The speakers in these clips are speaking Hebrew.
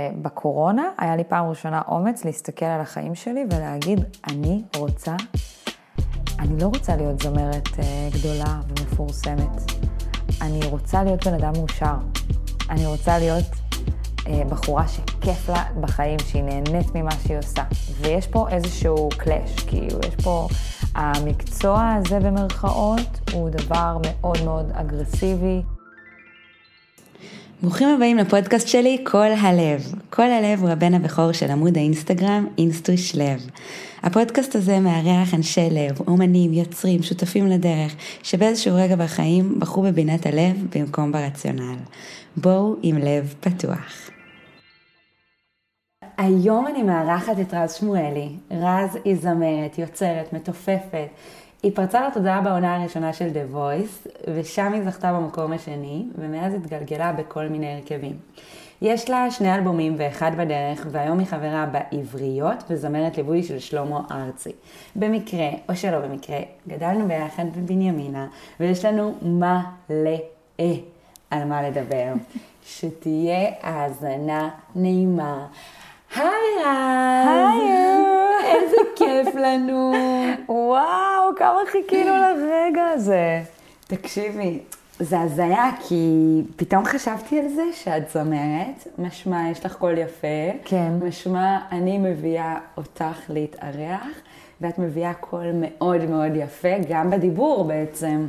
בקורונה היה לי פעם ראשונה אומץ להסתכל על החיים שלי ולהגיד, אני רוצה, אני לא רוצה להיות זמרת אה, גדולה ומפורסמת. אני רוצה להיות בן אדם מאושר. אני רוצה להיות אה, בחורה שכיף לה בחיים, שהיא נהנית ממה שהיא עושה. ויש פה איזשהו קלאש, כאילו, יש פה... המקצוע הזה במרכאות הוא דבר מאוד מאוד אגרסיבי. ברוכים הבאים לפודקאסט שלי, כל הלב. כל הלב הוא הבן הבכור של עמוד האינסטגרם, אינסטוש לב. הפודקאסט הזה מארח אנשי לב, אומנים, יוצרים, שותפים לדרך, שבאיזשהו רגע בחיים בחרו בבינת הלב במקום ברציונל. בואו עם לב פתוח. היום אני מארחת את רז שמואלי. רז היא זמרת, יוצרת, מתופפת. היא פרצה לתודעה בעונה הראשונה של The Voice, ושם היא זכתה במקום השני, ומאז התגלגלה בכל מיני הרכבים. יש לה שני אלבומים ואחד בדרך, והיום היא חברה בעבריות וזמרת ליווי של שלמה ארצי. במקרה, או שלא במקרה, גדלנו ביחד בבנימינה, ויש לנו מלא על מה לדבר. שתהיה האזנה נעימה. היי רז! היי! איזה כיף לנו! וואו, כמה חיכינו לרגע הזה. תקשיבי, זה הזיה, כי פתאום חשבתי על זה שאת זמרת, משמע יש לך קול יפה, כן. משמע אני מביאה אותך להתארח, ואת מביאה קול מאוד מאוד יפה, גם בדיבור בעצם.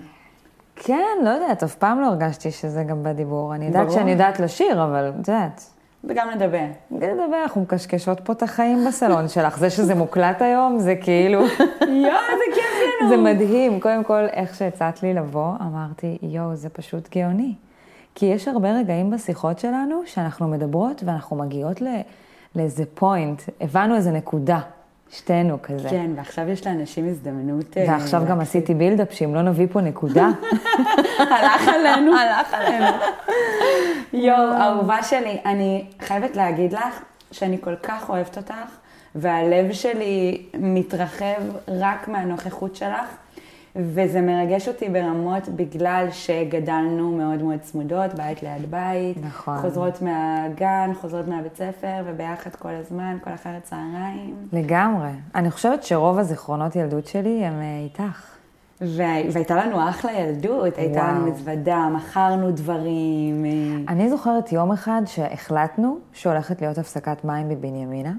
כן, לא יודעת, אף פעם לא הרגשתי שזה גם בדיבור. אני יודעת ברור. שאני יודעת לשיר, אבל את יודעת, וגם לדבר. לדבר, אנחנו מקשקשות פה את החיים בסלון שלך. זה שזה מוקלט היום, זה כאילו... יואו, איזה כיף לנו! זה מדהים. קודם כל, איך שהצעת לי לבוא, אמרתי, יואו, זה פשוט גאוני. כי יש הרבה רגעים בשיחות שלנו שאנחנו מדברות ואנחנו מגיעות ל- לאיזה פוינט, הבנו איזה נקודה, שתינו כזה. כן, ועכשיו יש לאנשים הזדמנות... אה, ועכשיו גם עשיתי בילדאפ, שאם לא נביא פה נקודה, הלך עלינו. הלך עלינו. יואו, אהובה שלי, אני חייבת להגיד לך שאני כל כך אוהבת אותך, והלב שלי מתרחב רק מהנוכחות שלך, וזה מרגש אותי ברמות בגלל שגדלנו מאוד מאוד צמודות, בית ליד בית. נכון. חוזרות מהגן, חוזרות מהבית ספר, וביחד כל הזמן, כל אחרת צהריים. לגמרי. אני חושבת שרוב הזיכרונות ילדות שלי הם אה, איתך. וה- והייתה לנו אחלה ילדות, הייתה וואו. לנו מזוודה, מכרנו דברים. אה, אני זוכרת יום אחד שהחלטנו שהולכת להיות הפסקת מים בבנימינה.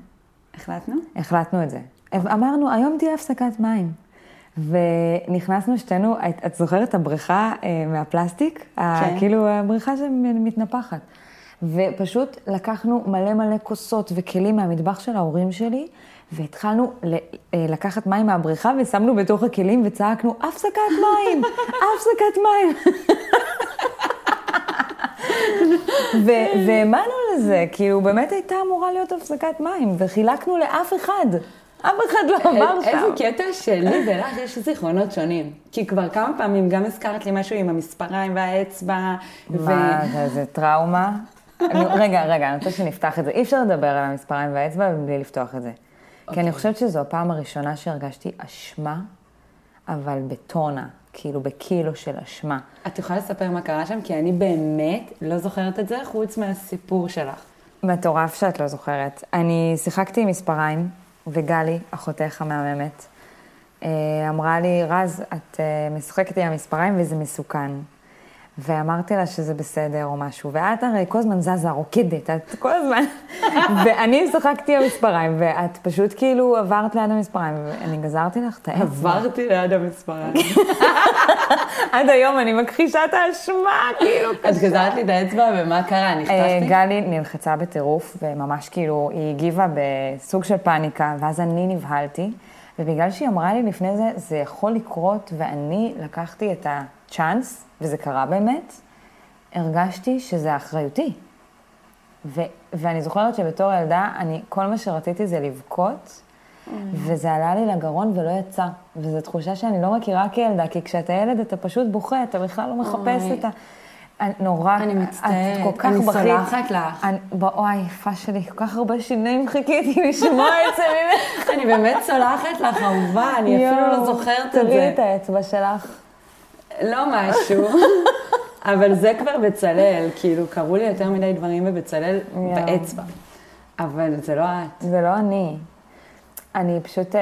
החלטנו? החלטנו את זה. אמרנו, היום תהיה הפסקת מים. ונכנסנו שתינו, את, את זוכרת את הבריכה אה, מהפלסטיק? כן. כאילו הבריכה שמתנפחת. ופשוט לקחנו מלא מלא כוסות וכלים מהמטבח של ההורים שלי, והתחלנו אה, לקחת מים מהבריכה ושמנו בתוך הכלים וצעקנו, הפסקת מים! הפסקת מים! והאמנו לזה, כאילו באמת הייתה אמורה להיות הפסקת מים, וחילקנו לאף אחד. אף אחד לא אמר שם. איזה קטע שלי ולך יש זיכרונות שונים. כי כבר כמה פעמים גם הזכרת לי משהו עם המספריים והאצבע. מה, זה, טראומה? רגע, רגע, אני רוצה שנפתח את זה. אי אפשר לדבר על המספריים והאצבע בלי לפתוח את זה. כי אני חושבת שזו הפעם הראשונה שהרגשתי אשמה, אבל בטונה, כאילו בקילו של אשמה. את יכולה לספר מה קרה שם? כי אני באמת לא זוכרת את זה חוץ מהסיפור שלך. מטורף שאת לא זוכרת. אני שיחקתי עם מספריים, וגלי, אחותך המהממת, אה, אמרה לי, רז, את אה, משחקת עם המספריים וזה מסוכן. ואמרתי לה שזה בסדר או משהו, ואת הרי כל הזמן זזה, רוקדת, את כל הזמן. ואני שיחקתי עם המספריים, ואת פשוט כאילו עברת ליד המספריים, ואני גזרתי לך את האצבע. עברתי ליד המספריים. עד היום אני מכחישה את האשמה, כאילו. את גזרת לי את האצבע ומה קרה? אה, נחטפתי? גלי נלחצה בטירוף, וממש כאילו, היא הגיבה בסוג של פאניקה, ואז אני נבהלתי, ובגלל שהיא אמרה לי לפני זה, זה יכול לקרות, ואני לקחתי את הצ'אנס, וזה קרה באמת, הרגשתי שזה אחריותי. ו- ואני זוכרת שבתור ילדה, אני, כל מה שרציתי זה לבכות, וזה עלה לי לגרון ולא יצא. וזו תחושה שאני לא מכירה כילדה, כי כשאתה ילד אתה פשוט בוכה, אתה בכלל לא מחפש אוי. את ה... אני- נורא, אני את מצטערת, כל כך אני בכית. סולחת לך. אני, וואי, יפה שלי, כל כך הרבה שיניים חיכיתי לשמוע את זה ממך. אני באמת סולחת לך, אהובה, אני אפילו לא זוכרת את תראי את זה. האצבע שלך. לא משהו, אבל זה כבר בצלאל, כאילו, קרו לי יותר מדי דברים בבצלאל. באצבע. אבל זה לא את. זה לא אני. אני פשוט, אה,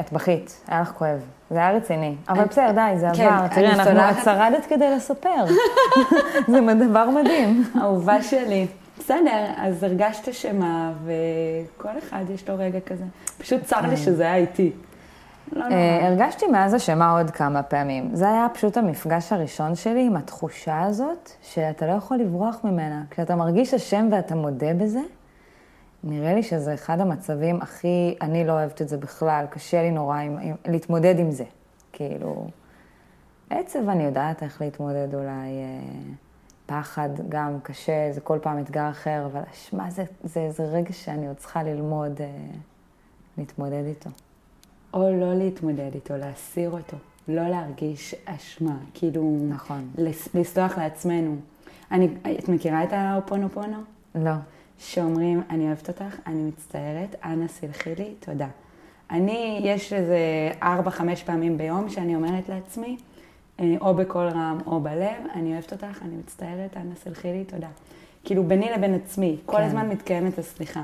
את בכית, היה לך כואב. זה היה רציני. אבל בסדר, די, זה כן, עבר. תראי, אנחנו. את שרדת כדי לספר. זה דבר מדהים. אהובה שלי. בסדר, אז הרגשת אשמה, וכל אחד יש לו רגע כזה. פשוט צר לי שזה היה איתי. לא נורא. אה, הרגשתי מאז אשמה עוד כמה פעמים. זה היה פשוט המפגש הראשון שלי עם התחושה הזאת, שאתה לא יכול לברוח ממנה. כשאתה מרגיש אשם ואתה מודה בזה, נראה לי שזה אחד המצבים הכי, אני לא אוהבת את זה בכלל, קשה לי נורא עם, עם, להתמודד עם זה. כאילו, עצב אני יודעת איך להתמודד אולי, אה, פחד גם קשה, זה כל פעם אתגר אחר, אבל אשמה זה, זה, זה רגע שאני עוד צריכה ללמוד אה, להתמודד איתו. או לא להתמודד איתו, להסיר אותו. לא להרגיש אשמה. כאילו... נכון. לס- לסלוח לעצמנו. אני, את מכירה את האופונופונו? לא. שאומרים, אני אוהבת אותך, אני מצטערת, אנא סלחי לי, תודה. אני, יש איזה ארבע, חמש פעמים ביום שאני אומרת לעצמי, אה, או בקול רם או בלב, אני אוהבת אותך, אני מצטערת, אנא סלחי לי, תודה. כאילו ביני לבין עצמי, כל כן. הזמן מתקיימת הסליחה.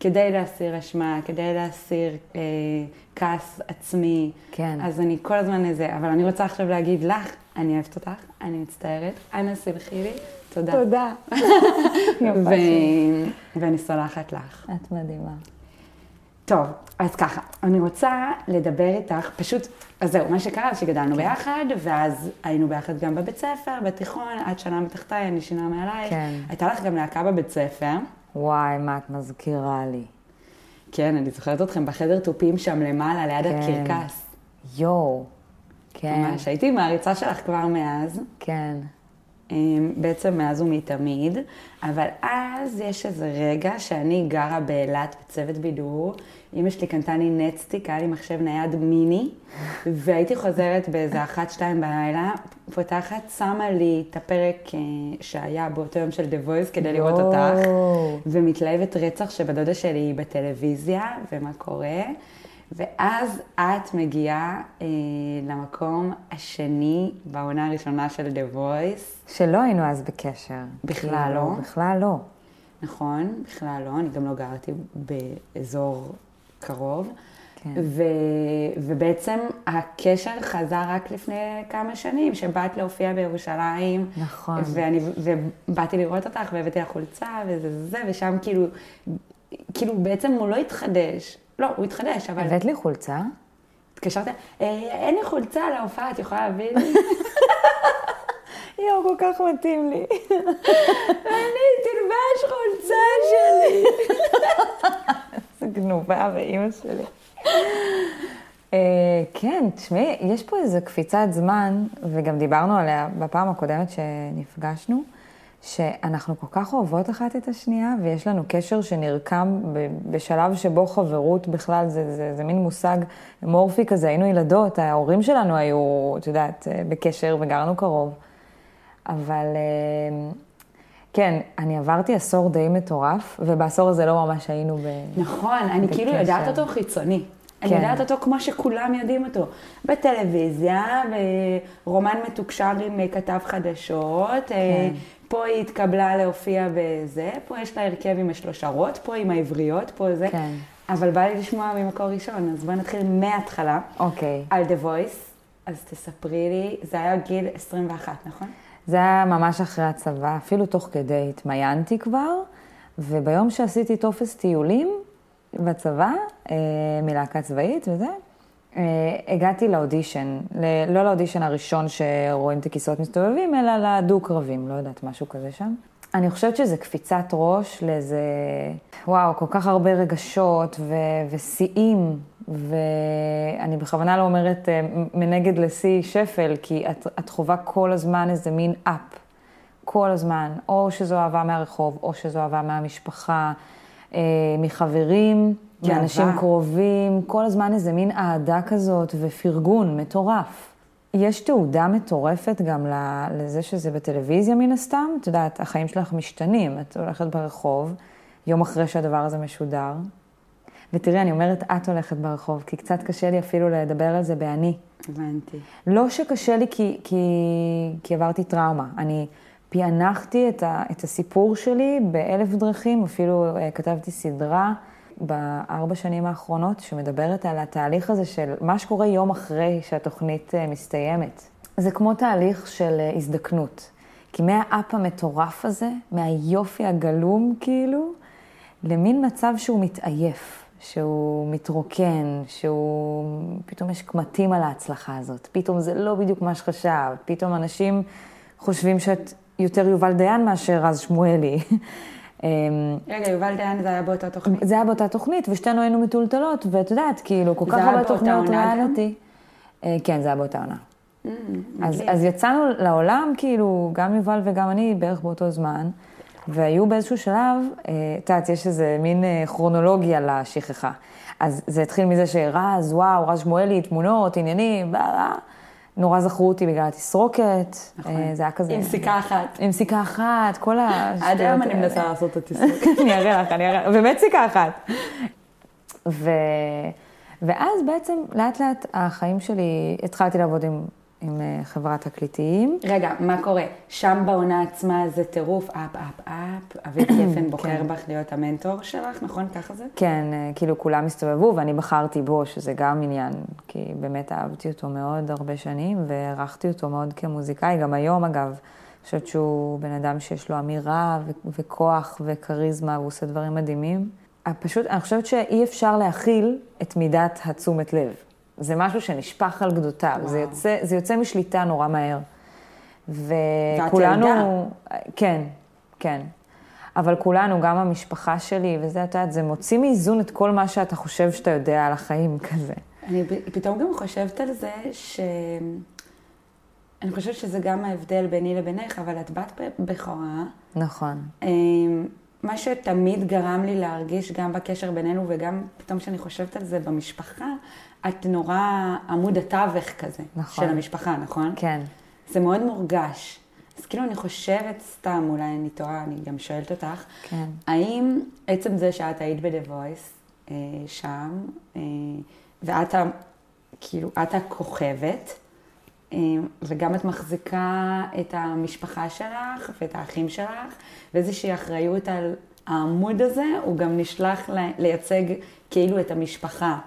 כדי להסיר אשמה, כדי להסיר אה, כעס עצמי. כן. אז אני כל הזמן איזה, אבל אני רוצה עכשיו להגיד לך, אני אוהבת אותך, אני מצטערת, אנא סלחי לי, תודה. תודה. ו... ואני סולחת לך. את מדהימה. טוב, אז ככה, אני רוצה לדבר איתך, פשוט, אז זהו, מה שקרה שגדלנו ביחד, ואז היינו ביחד גם בבית ספר, בתיכון, את שנה מתחתיי, אני שנה מעלייך. כן. הייתה לך גם להקה בבית ספר. וואי, מה את מזכירה לי. כן, אני זוכרת אתכם בחדר תופים שם למעלה, ליד כן. הקרקס. יואו. כן, ממש, הייתי מעריצה שלך כבר מאז. כן. אמ, בעצם מאז ומתמיד, אבל אז יש איזה רגע שאני גרה באילת בצוות בידור, אמא שלי קנתה לי נטסטיק, היה לי מחשב נייד מיני, והייתי חוזרת באיזה אחת, שתיים בלילה, פותחת, שמה לי את הפרק אה, שהיה באותו יום של The Voice כדי לראות אותך. ומתלהבת רצח שבדודה שלי היא בטלוויזיה, ומה קורה. ואז את מגיעה אה, למקום השני בעונה הראשונה של The Voice. שלא היינו אז בקשר. בכלל כאילו, לא? בכלל לא. נכון, בכלל לא, אני גם לא גרתי באזור קרוב. כן. ו, ובעצם הקשר חזר רק לפני כמה שנים, שבאת להופיע בירושלים. נכון. ואני, ובאתי לראות אותך, והבאתי לך חולצה, וזה זה, ושם כאילו, כאילו בעצם הוא לא התחדש. לא, הוא התחדש, אבל הבאת לי חולצה? התקשרת, "אה, אין לי חולצה להופעה, את יכולה להביא לי? יואו, כל כך מתאים לי. אני תלבש חולצה שלי. איזה גנובה ואימא שלי. אה, כן, תשמעי, יש פה איזו קפיצת זמן, וגם דיברנו עליה בפעם הקודמת שנפגשנו, שאנחנו כל כך אוהבות אחת את השנייה, ויש לנו קשר שנרקם בשלב שבו חברות בכלל, זה, זה, זה מין מושג מורפי כזה, היינו ילדות, ההורים שלנו היו, את יודעת, אה, בקשר וגרנו קרוב. אבל אה, כן, אני עברתי עשור די מטורף, ובעשור הזה לא ממש היינו ב... נכון, אני כאילו בקשר. יודעת אותו חיצוני. אני כן. יודעת אותו כמו שכולם יודעים אותו. בטלוויזיה, ברומן מתוקשר עם אה, כתב חדשות, אה, פה היא התקבלה להופיע בזה, פה יש לה הרכב עם השלושרות, פה עם העבריות, פה זה. כן. אבל בא לי לשמוע ממקור ראשון, אז בואי נתחיל מההתחלה. אוקיי. על The Voice, אז תספרי לי, זה היה גיל 21, נכון? זה היה ממש אחרי הצבא, אפילו תוך כדי התמיינתי כבר, וביום שעשיתי טופס טיולים בצבא, אה, מלהקה צבאית וזה, הגעתי לאודישן, ל- לא לאודישן הראשון שרואים את הכיסאות מסתובבים, אלא לדו-קרבים, לא יודעת, משהו כזה שם. אני חושבת שזה קפיצת ראש לאיזה, וואו, כל כך הרבה רגשות ו- ושיאים, ואני בכוונה לא אומרת אה, מנגד לשיא שפל, כי את, את חווה כל הזמן איזה מין אפ, כל הזמן, או שזו אהבה מהרחוב, או שזו אהבה מהמשפחה, אה, מחברים, גאווה. מאנשים קרובים, כל הזמן איזה מין אהדה כזאת ופרגון מטורף. יש תעודה מטורפת גם לזה שזה בטלוויזיה מן הסתם. את יודעת, החיים שלך משתנים. את הולכת ברחוב, יום אחרי שהדבר הזה משודר. ותראי, אני אומרת, את הולכת ברחוב, כי קצת קשה לי אפילו לדבר על זה באני. הבנתי. לא שקשה לי כי, כי, כי עברתי טראומה. אני פענחתי את, ה, את הסיפור שלי באלף דרכים, אפילו אה, כתבתי סדרה בארבע שנים האחרונות שמדברת על התהליך הזה של מה שקורה יום אחרי שהתוכנית אה, מסתיימת. זה כמו תהליך של אה, הזדקנות. כי מהאפ המטורף הזה, מהיופי הגלום כאילו, למין מצב שהוא מתעייף, שהוא מתרוקן, שהוא... פתאום יש קמטים על ההצלחה הזאת. פתאום זה לא בדיוק מה שחשבת. פתאום אנשים חושבים שאת יותר יובל דיין מאשר רז שמואלי. אמ, רגע, יובל דיין זה היה באותה תוכנית? זה היה באותה תוכנית, ושתינו היינו מטולטלות, ואת יודעת, כאילו, כל כך הרבה תוכניות ריאליטי. אה, כן, זה היה באותה עונה. Mm, אז, אז יצאנו לעולם, כאילו, גם יובל וגם אני, בערך באותו זמן, והיו באיזשהו שלב, אה, את יודעת, יש איזה מין אה, כרונולוגיה לשכחה. אז זה התחיל מזה שרז, וואו, רז שמואלי, תמונות, עניינים, בלה, נורא זכרו אותי בגלל התסרוקת. נכון. זה היה כזה... עם סיכה אחת. עם סיכה אחת, כל ה... עד היום אני מנסה לעשות את התסרוקת. אני אראה לך, אני אראה, באמת סיכה אחת. ו... ואז בעצם לאט לאט החיים שלי, התחלתי לעבוד עם עם אה, חברת תקליטים. רגע, מה קורה? שם בעונה עצמה זה טירוף, אפ, אפ, אפ, אביב גפן בוחר כן. בך להיות המנטור שלך, נכון? ככה זה? כן, אה, כאילו כולם הסתובבו ואני בחרתי בו, שזה גם עניין, כי באמת אהבתי אותו מאוד הרבה שנים והערכתי אותו מאוד כמוזיקאי, גם היום אגב. אני חושבת שהוא בן אדם שיש לו אמירה ו- וכוח וכריזמה, והוא עושה דברים מדהימים. אה, פשוט, אני חושבת שאי אפשר להכיל את מידת התשומת לב. זה משהו שנשפך על גדותיו, זה יוצא, זה יוצא משליטה נורא מהר. וכולנו... כן, כן. אבל כולנו, גם המשפחה שלי, וזה, את יודעת, זה מוציא מאיזון את כל מה שאתה חושב שאתה יודע על החיים כזה. אני פתאום גם חושבת על זה ש... אני חושבת שזה גם ההבדל ביני לבינך, אבל את בת בכורה. נכון. אמ, מה שתמיד גרם לי להרגיש גם בקשר בינינו וגם פתאום כשאני חושבת על זה במשפחה, את נורא עמוד התווך כזה, נכון. של המשפחה, נכון? כן. זה מאוד מורגש. אז כאילו אני חושבת סתם, אולי אני טועה, אני גם שואלת אותך, כן. האם עצם זה שאת היית ב-The Voice אה, שם, אה, ואת, כאילו, את הכוכבת, אה, וגם את מחזיקה את המשפחה שלך ואת האחים שלך, ואיזושהי אחריות על העמוד הזה, הוא גם נשלח לייצג כאילו את המשפחה.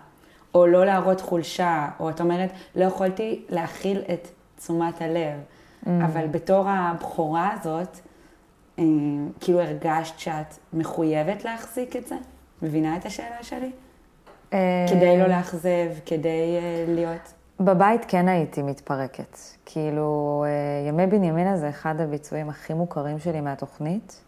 או לא להראות חולשה, או את אומרת, לא יכולתי להכיל את תשומת הלב. Mm. אבל בתור הבכורה הזאת, אה, כאילו הרגשת שאת מחויבת להחזיק את זה? מבינה את השאלה שלי? אה, כדי לא לאכזב, כדי אה, להיות... בבית כן הייתי מתפרקת. כאילו, ימי בנימינה זה אחד הביצועים הכי מוכרים שלי מהתוכנית,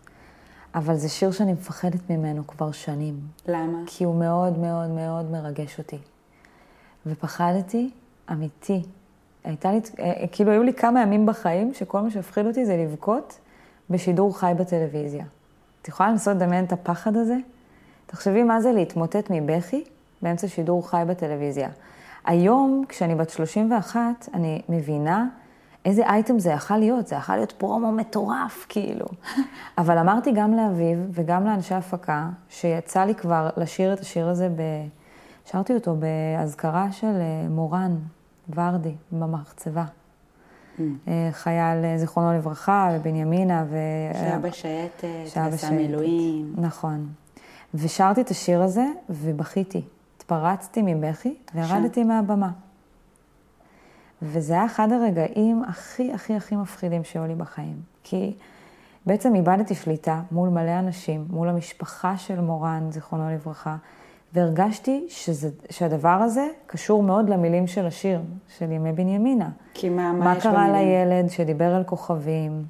אבל זה שיר שאני מפחדת ממנו כבר שנים. למה? כי הוא מאוד מאוד מאוד מרגש אותי. ופחדתי, אמיתי. הייתה לי, אה, כאילו היו לי כמה ימים בחיים שכל מה שהפחיד אותי זה לבכות בשידור חי בטלוויזיה. את יכולה לנסות לדמיין את הפחד הזה? תחשבי מה זה להתמוטט מבכי באמצע שידור חי בטלוויזיה. היום, כשאני בת 31, אני מבינה איזה אייטם זה יכול להיות, זה יכול להיות פרומו מטורף, כאילו. אבל אמרתי גם לאביב וגם לאנשי הפקה, שיצא לי כבר לשיר את השיר הזה ב... שרתי אותו באזכרה של אה, מורן ורדי במחצבה. Mm. אה, חייל, אה, זיכרונו לברכה, בבנימינה. ו... שהיה בשייטת, שעשה מילואים. נכון. ושרתי את השיר הזה ובכיתי. התפרצתי מבכי וירדתי מהבמה. וזה היה אחד הרגעים הכי הכי הכי מפחידים שהיו לי בחיים. כי בעצם איבדתי שליטה מול מלא אנשים, מול המשפחה של מורן, זיכרונו לברכה, והרגשתי שזה, שהדבר הזה קשור מאוד למילים של השיר, של ימי בנימינה. כי מה, מה, מה יש במילים? מה קרה לילד שדיבר על כוכבים.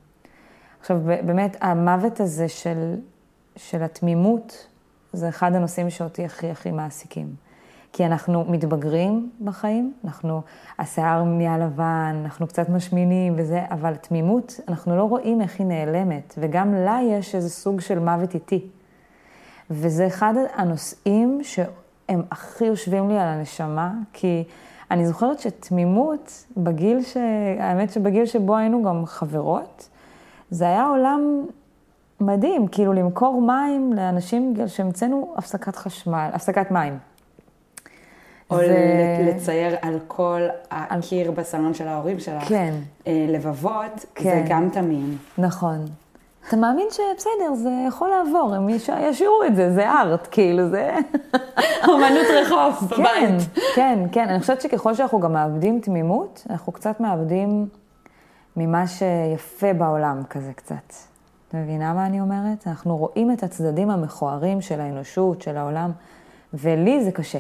עכשיו, באמת, המוות הזה של, של התמימות, זה אחד הנושאים שאותי הכי הכי מעסיקים. כי אנחנו מתבגרים בחיים, אנחנו, השיער נהיה לבן, אנחנו קצת משמינים וזה, אבל תמימות, אנחנו לא רואים איך היא נעלמת, וגם לה יש איזה סוג של מוות איטי. וזה אחד הנושאים שהם הכי יושבים לי על הנשמה, כי אני זוכרת שתמימות, בגיל ש... האמת שבגיל שבו היינו גם חברות, זה היה עולם מדהים, כאילו למכור מים לאנשים שהמצאנו הפסקת חשמל, הפסקת מים. או זה- לצייר על כל הקיר בסלון של ההורים שלך. כן. אה, לבבות, זה כן. גם תמים. נכון. אתה מאמין שבסדר, זה יכול לעבור, הם יש- ישאירו את זה, זה ארט, כאילו, זה... אומנות רחוב כן, בבית. כן, כן. אני חושבת שככל שאנחנו גם מאבדים תמימות, אנחנו קצת מאבדים ממה שיפה בעולם כזה קצת. את מבינה מה אני אומרת? אנחנו רואים את הצדדים המכוערים של האנושות, של העולם, ולי זה קשה.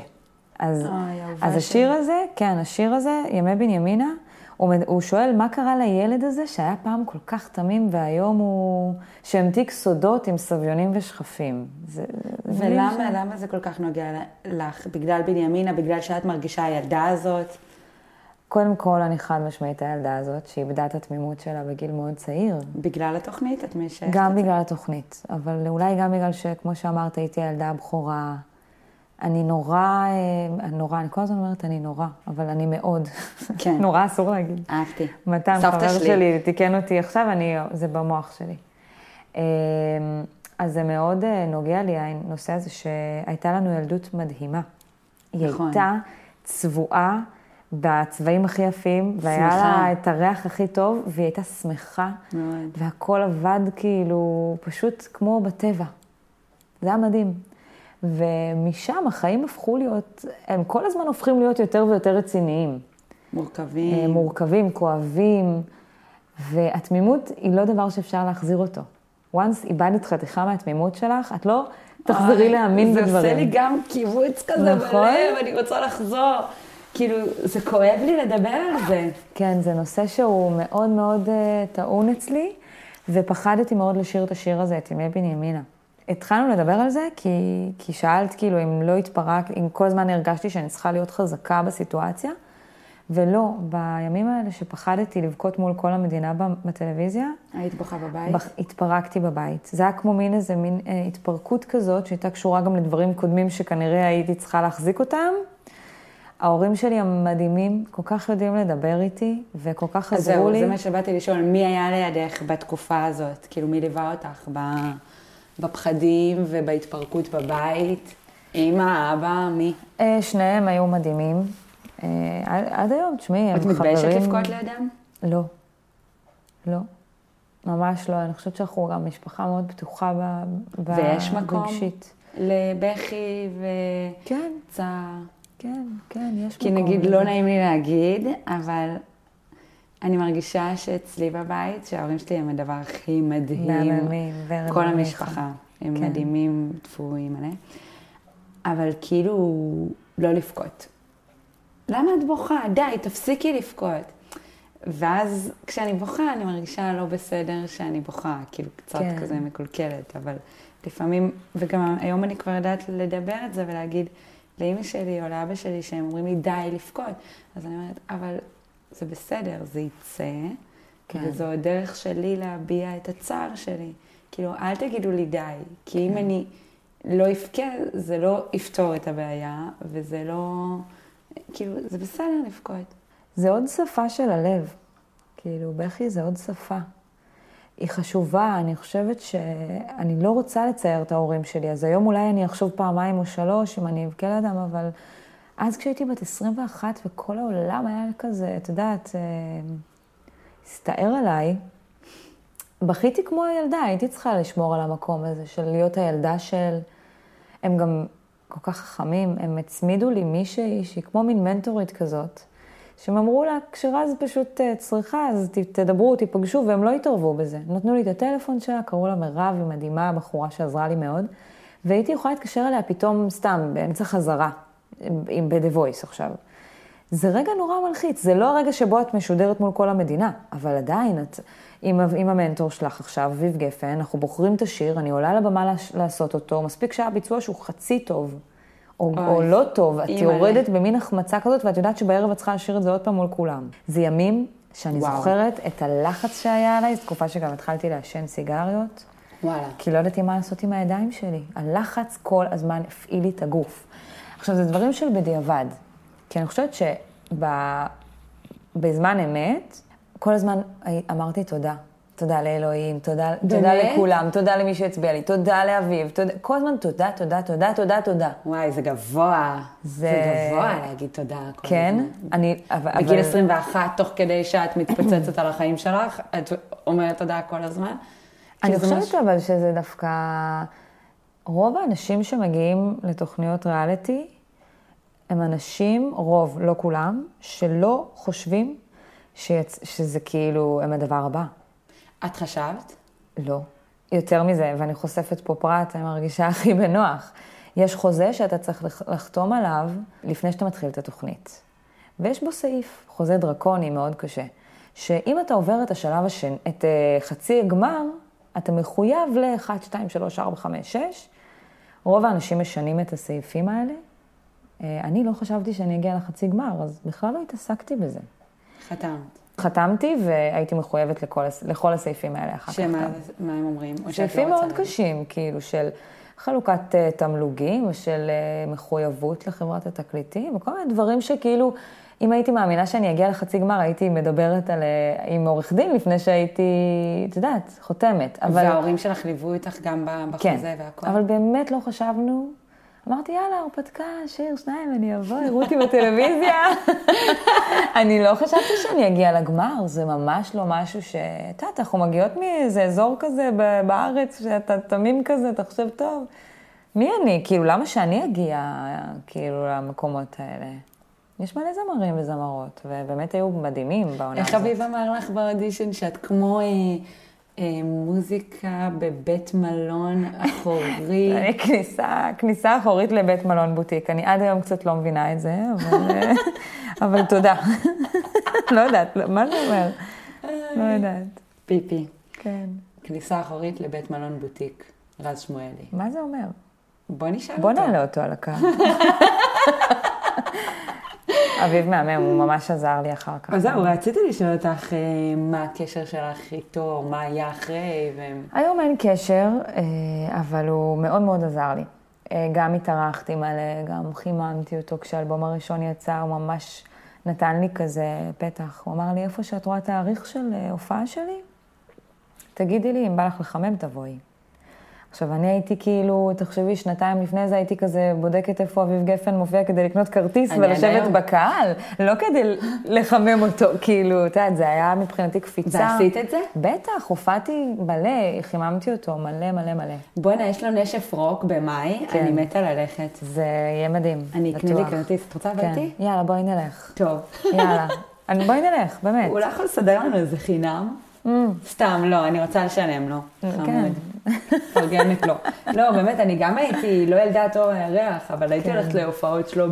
אז, אוי, אהובה אז. השיר הזה, כן, השיר הזה, ימי בנימינה, הוא, הוא שואל מה קרה לילד הזה שהיה פעם כל כך תמים והיום הוא... שהמתיק סודות עם סביונים ושכפים. זה, זה ולמה למה זה כל כך נוגע לך? בגלל בנימינה, בגלל שאת מרגישה הילדה הזאת? קודם כל, אני חד משמעית הילדה הזאת, שאיבדה את התמימות שלה בגיל מאוד צעיר. בגלל התוכנית? את משייכת גם את זה? בגלל התוכנית, אבל אולי גם בגלל שכמו שאמרת, הייתי הילדה הבכורה. אני נורא, אה, נורא, אני כל הזמן אומרת אני נורא, אבל אני מאוד. כן. נורא אסור להגיד. אהבתי. מתן, חבר שלי. שלי, תיקן אותי עכשיו, אני, זה במוח שלי. אה, אז זה מאוד אה, נוגע לי, הנושא הזה שהייתה לנו ילדות מדהימה. היא נכון. הייתה צבועה בצבעים הכי יפים, והיה שמחה. לה את הריח הכי טוב, והיא הייתה שמחה, מאוד. והכל עבד כאילו פשוט כמו בטבע. זה היה מדהים. ומשם החיים הפכו להיות, הם כל הזמן הופכים להיות יותר ויותר רציניים. מורכבים. אה, מורכבים, כואבים, והתמימות היא לא דבר שאפשר להחזיר אותו. once איבדת חתיכה מהתמימות שלך, את לא תחזרי אוי, להאמין זה בדברים. עושה לי גם קיבוץ כזה נכון? בלב, אני רוצה לחזור. כאילו, זה כואב לי לדבר על זה. כן, זה נושא שהוא מאוד מאוד uh, טעון אצלי, ופחדתי מאוד לשיר את השיר הזה, את ימי בנימינה. התחלנו לדבר על זה כי, כי שאלת כאילו אם לא התפרק, אם כל הזמן הרגשתי שאני צריכה להיות חזקה בסיטואציה, ולא, בימים האלה שפחדתי לבכות מול כל המדינה בטלוויזיה, היית בוכה בבית? בח- התפרקתי בבית. זה היה כמו מין איזה מין אה, התפרקות כזאת, שהייתה קשורה גם לדברים קודמים שכנראה הייתי צריכה להחזיק אותם. ההורים שלי המדהימים, כל כך יודעים לדבר איתי, וכל כך אז עזרו זהו, לי. זה מה שבאתי לשאול, מי היה לידך בתקופה הזאת? כאילו, מי ליווה אותך ב- בפחדים ובהתפרקות בבית? אמא, אבא, מי? אה, שניהם היו מדהימים. אה, עד, היום, תשמעי, הם את חברים... מתביישת לבכות לידם? לא. לא. ממש לא. אני חושבת שאנחנו גם משפחה מאוד פתוחה ב... ויש מקום? רגשית. לבכי כן, וצער. כן, כן, יש כי מקום. נגיד, לזה. לא נעים לי להגיד, אבל אני מרגישה שאצלי בבית, שההורים שלי הם הדבר הכי מדהים. מהממים, ורד כל. המשפחה. הם כן. מדהימים, טפו, מלא. אבל כאילו, לא לבכות. למה את בוכה? די, תפסיקי לבכות. ואז כשאני בוכה, אני מרגישה לא בסדר שאני בוכה, כאילו קצת כן. כזה מקולקלת, אבל לפעמים, וגם היום אני כבר יודעת לדבר את זה ולהגיד לאמא שלי או לאבא שלי שהם אומרים לי די לבכות, אז אני אומרת, אבל זה בסדר, זה יצא, כן. וזו הדרך שלי להביע את הצער שלי. כאילו, אל תגידו לי די, כי אם אני לא אבכה, זה לא יפתור את הבעיה, וזה לא... כאילו, זה בסדר לבכות. זה עוד שפה של הלב. כאילו, בכי זה עוד שפה. היא חשובה, אני חושבת שאני לא רוצה לצייר את ההורים שלי, אז היום אולי אני אחשוב פעמיים או שלוש אם אני אבכה לידם, אבל אז כשהייתי בת 21 וכל העולם היה כזה, את יודעת, אה, הסתער עליי, בכיתי כמו הילדה, הייתי צריכה לשמור על המקום הזה של להיות הילדה של... הם גם כל כך חכמים, הם הצמידו לי מישהי שהיא כמו מין מנטורית כזאת, שהם אמרו לה, כשרז פשוט אה, צריכה, אז תדברו, תיפגשו, והם לא התערבו בזה. נתנו לי את הטלפון שלה, קראו לה מירב, היא מדהימה, בחורה שעזרה לי מאוד, והייתי יכולה להתקשר אליה פתאום סתם, באמצע חזרה, עם ב-The Voice עכשיו. זה רגע נורא מלחיץ, זה לא הרגע שבו את משודרת מול כל המדינה, אבל עדיין, את עם, עם המנטור שלך עכשיו, אביב גפן, אנחנו בוחרים את השיר, אני עולה לבמה לש, לעשות אותו, מספיק שהיה ביצוע שהוא חצי טוב, או, אוי, או לא טוב, את. יורדת במין החמצה כזאת, ואת יודעת שבערב את צריכה לשיר את זה עוד פעם מול כולם. זה ימים שאני וואו. זוכרת את הלחץ שהיה עליי, זו תקופה שגם התחלתי לעשן סיגריות, וואלה. כי לא ידעתי מה לעשות עם הידיים שלי. הלחץ כל הזמן הפעיל לי את הגוף. עכשיו, זה דברים של בדיעבד. כי אני חושבת שבזמן אמת, כל הזמן אמרתי תודה. תודה לאלוהים, תודה, תודה? לכולם, תודה למי שהצביע לי, תודה לאביב, תודה, כל הזמן תודה, תודה, תודה, תודה, תודה. וואי, זה גבוה. זה- זה גבוה להגיד תודה כל כן, הזמן. אני, אבל... בגיל אבל- 21, תוך כדי שאת מתפוצצת על החיים שלך, את אומרת תודה כל הזמן? אני חושבת משהו- אבל שזה דווקא... רוב האנשים שמגיעים לתוכניות ריאליטי הם אנשים, רוב, לא כולם, שלא חושבים שיצ... שזה כאילו הם הדבר הבא. את חשבת? לא. יותר מזה, ואני חושפת פה פרט, אני מרגישה הכי בנוח. יש חוזה שאתה צריך לח- לחתום עליו לפני שאתה מתחיל את התוכנית. ויש בו סעיף, חוזה דרקוני מאוד קשה, שאם אתה עובר את השלב השני, את uh, חצי הגמר, אתה מחויב ל-1, 2, 3, 4, 5, 6. רוב האנשים משנים את הסעיפים האלה. Uh, אני לא חשבתי שאני אגיע לחצי גמר, אז בכלל לא התעסקתי בזה. חתמת. חתמתי והייתי מחויבת לכל, לכל הסעיפים האלה אחר כך. שמה. מה הם אומרים? לא סעיפים רוצה מאוד? קשים, כאילו של חלוקת אה, תמלוגים, ושל אה, מחויבות לחברת התקליטים, וכל מיני דברים שכאילו, אם הייתי מאמינה שאני אגיע לחצי גמר, הייתי מדברת על, אה, עם עורך דין לפני שהייתי, את יודעת, חותמת. אבל, וההורים שלך ליוו איתך גם ב- כן, בחוזה והכל? אבל באמת לא חשבנו. אמרתי, יאללה, הרפתקה, שיר, שניים, אני אבוא, יראו אותי בטלוויזיה. אני לא חשבתי שאני אגיע לגמר, זה ממש לא משהו ש... את יודעת, אנחנו מגיעות מאיזה אזור כזה בארץ, שאתה תמים כזה, אתה חושב, טוב, מי אני? כאילו, למה שאני אגיע, כאילו, למקומות האלה? יש מלא זמרים וזמרות, ובאמת היו מדהימים בעונה איך הזאת. אביב אמר לך באודישן שאת כמו אה, אה, מוזיקה בבית מלון אחורי? אני כניסה, כניסה אחורית לבית מלון בוטיק. אני עד היום קצת לא מבינה את זה, אבל, אה, אבל תודה. לא יודעת, לא- מה זה אומר? לא יודעת. פיפי. כן. כניסה אחורית לבית מלון בוטיק. רז שמואלי. מה זה אומר? בוא נשאל בוא אותו. נעלה אותו על הקו. אביב מהמם, הוא ממש עזר לי אחר כך. אז זהו, רציתי לשאול אותך אה, מה הקשר שלך איתו, מה היה אחרי, ו... היום אין קשר, אה, אבל הוא מאוד מאוד עזר לי. אה, גם התארחתי מלא, גם חיממתי אותו כשהאלבום הראשון יצא, הוא ממש נתן לי כזה פתח. הוא אמר לי, איפה שאת רואה תאריך של הופעה שלי, תגידי לי, אם בא לך לחמם, תבואי. עכשיו, אני הייתי כאילו, תחשבי, שנתיים לפני זה הייתי כזה בודקת איפה אביב גפן מופיע כדי לקנות כרטיס ולשבת. בקהל, לא כדי לחמם אותו, כאילו, את יודעת, זה היה מבחינתי קפיצה. ועשית את זה? בטח, הופעתי מלא, חיממתי אותו מלא מלא מלא. בואנה, יש לו נשף רוק במאי, כן. אני מתה ללכת. זה יהיה מדהים, אני אקנה לי. כרטיס, את רוצה כן. איתי? יאללה, בואי נלך. טוב. יאללה. בואי נלך, באמת. לא יכול לסדר לנו איזה חינם? סתם, לא, אני רוצה לשלם לו. חמוד. פרגנת לו. לא, באמת, אני גם הייתי, לא ילדת אור הירח, אבל הייתי כן. הולכת להופעות שלו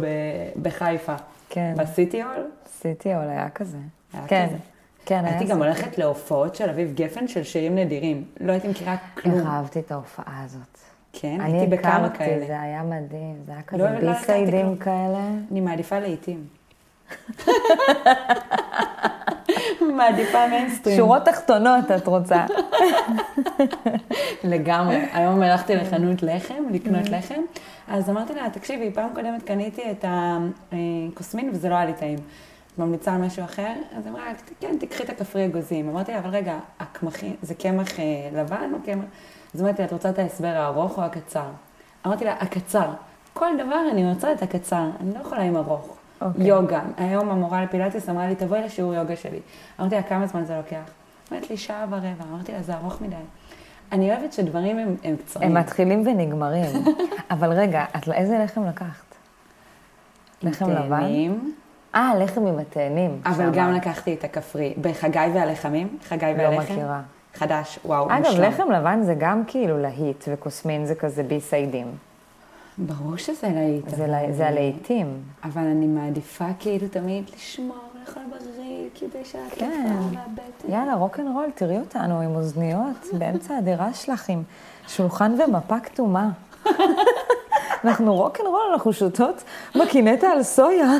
בחיפה. כן. בסיטי הול? עשיתי עול, היה כזה. היה כן. כזה. כן, הייתי. גם הולכת להופעות של אביב גפן של שירים נדירים. לא הייתי מכירה כלום. איך אהבתי את ההופעה הזאת. כן, אני הייתי בכמה הכרתי, כאלה. זה היה מדהים, זה היה לא, כזה לא הכרתי ביסיידים. כאלה. אני מעדיפה לעיתים. מעדיפה מיינסטרים. שורות תחתונות את רוצה. לגמרי. היום הלכתי לחנות לחם, לקנות לחם, אז אמרתי לה, תקשיבי, פעם קודמת קניתי את הקוסמין וזה לא היה לי טעים. ממליצה על משהו אחר? אז אמרה, כן, תקחי את הכפרי אגוזים. אמרתי לה, אבל רגע, הקמחים, זה קמח אה, לבן או קמח? אז אמרתי לה, את רוצה את ההסבר הארוך או הקצר? אמרתי לה, הקצר. כל דבר אני רוצה את הקצר, אני לא יכולה עם ארוך. אוקיי. יוגה. היום המורה לפילאטיס אמרה לי, תבואי לשיעור יוגה שלי. אמרתי לה, כמה זמן זה לוקח? אמרת לי, שעה ורבע. אמרתי לה, זה ארוך מדי. אני אוהבת שדברים הם, הם קצרים. הם מתחילים ונגמרים. אבל רגע, את איזה לחם לקחת? לחם לבן? אה, לחם עם התאנים. אבל. גם לקחתי את הכפרי. בחגי והלחמים, חגי לא והלחם. מכירה. חדש, וואו, אגב, מושלם. לחם לבן זה גם כאילו להיט, וכוסמין זה כזה ביסיידים. ברור שזה להיט. זה לה- זה הלהיטים. אבל אני מעדיפה כאילו תמיד לשמור, לאכול בריא, כדי שהקפה כן. והבטן. יאללה, רוקנרול, תראי אותנו עם אוזניות באמצע הדירה שלך, עם שולחן ומפה כתומה. אנחנו רוקנרול, אנחנו שותות בקינטה על סויה.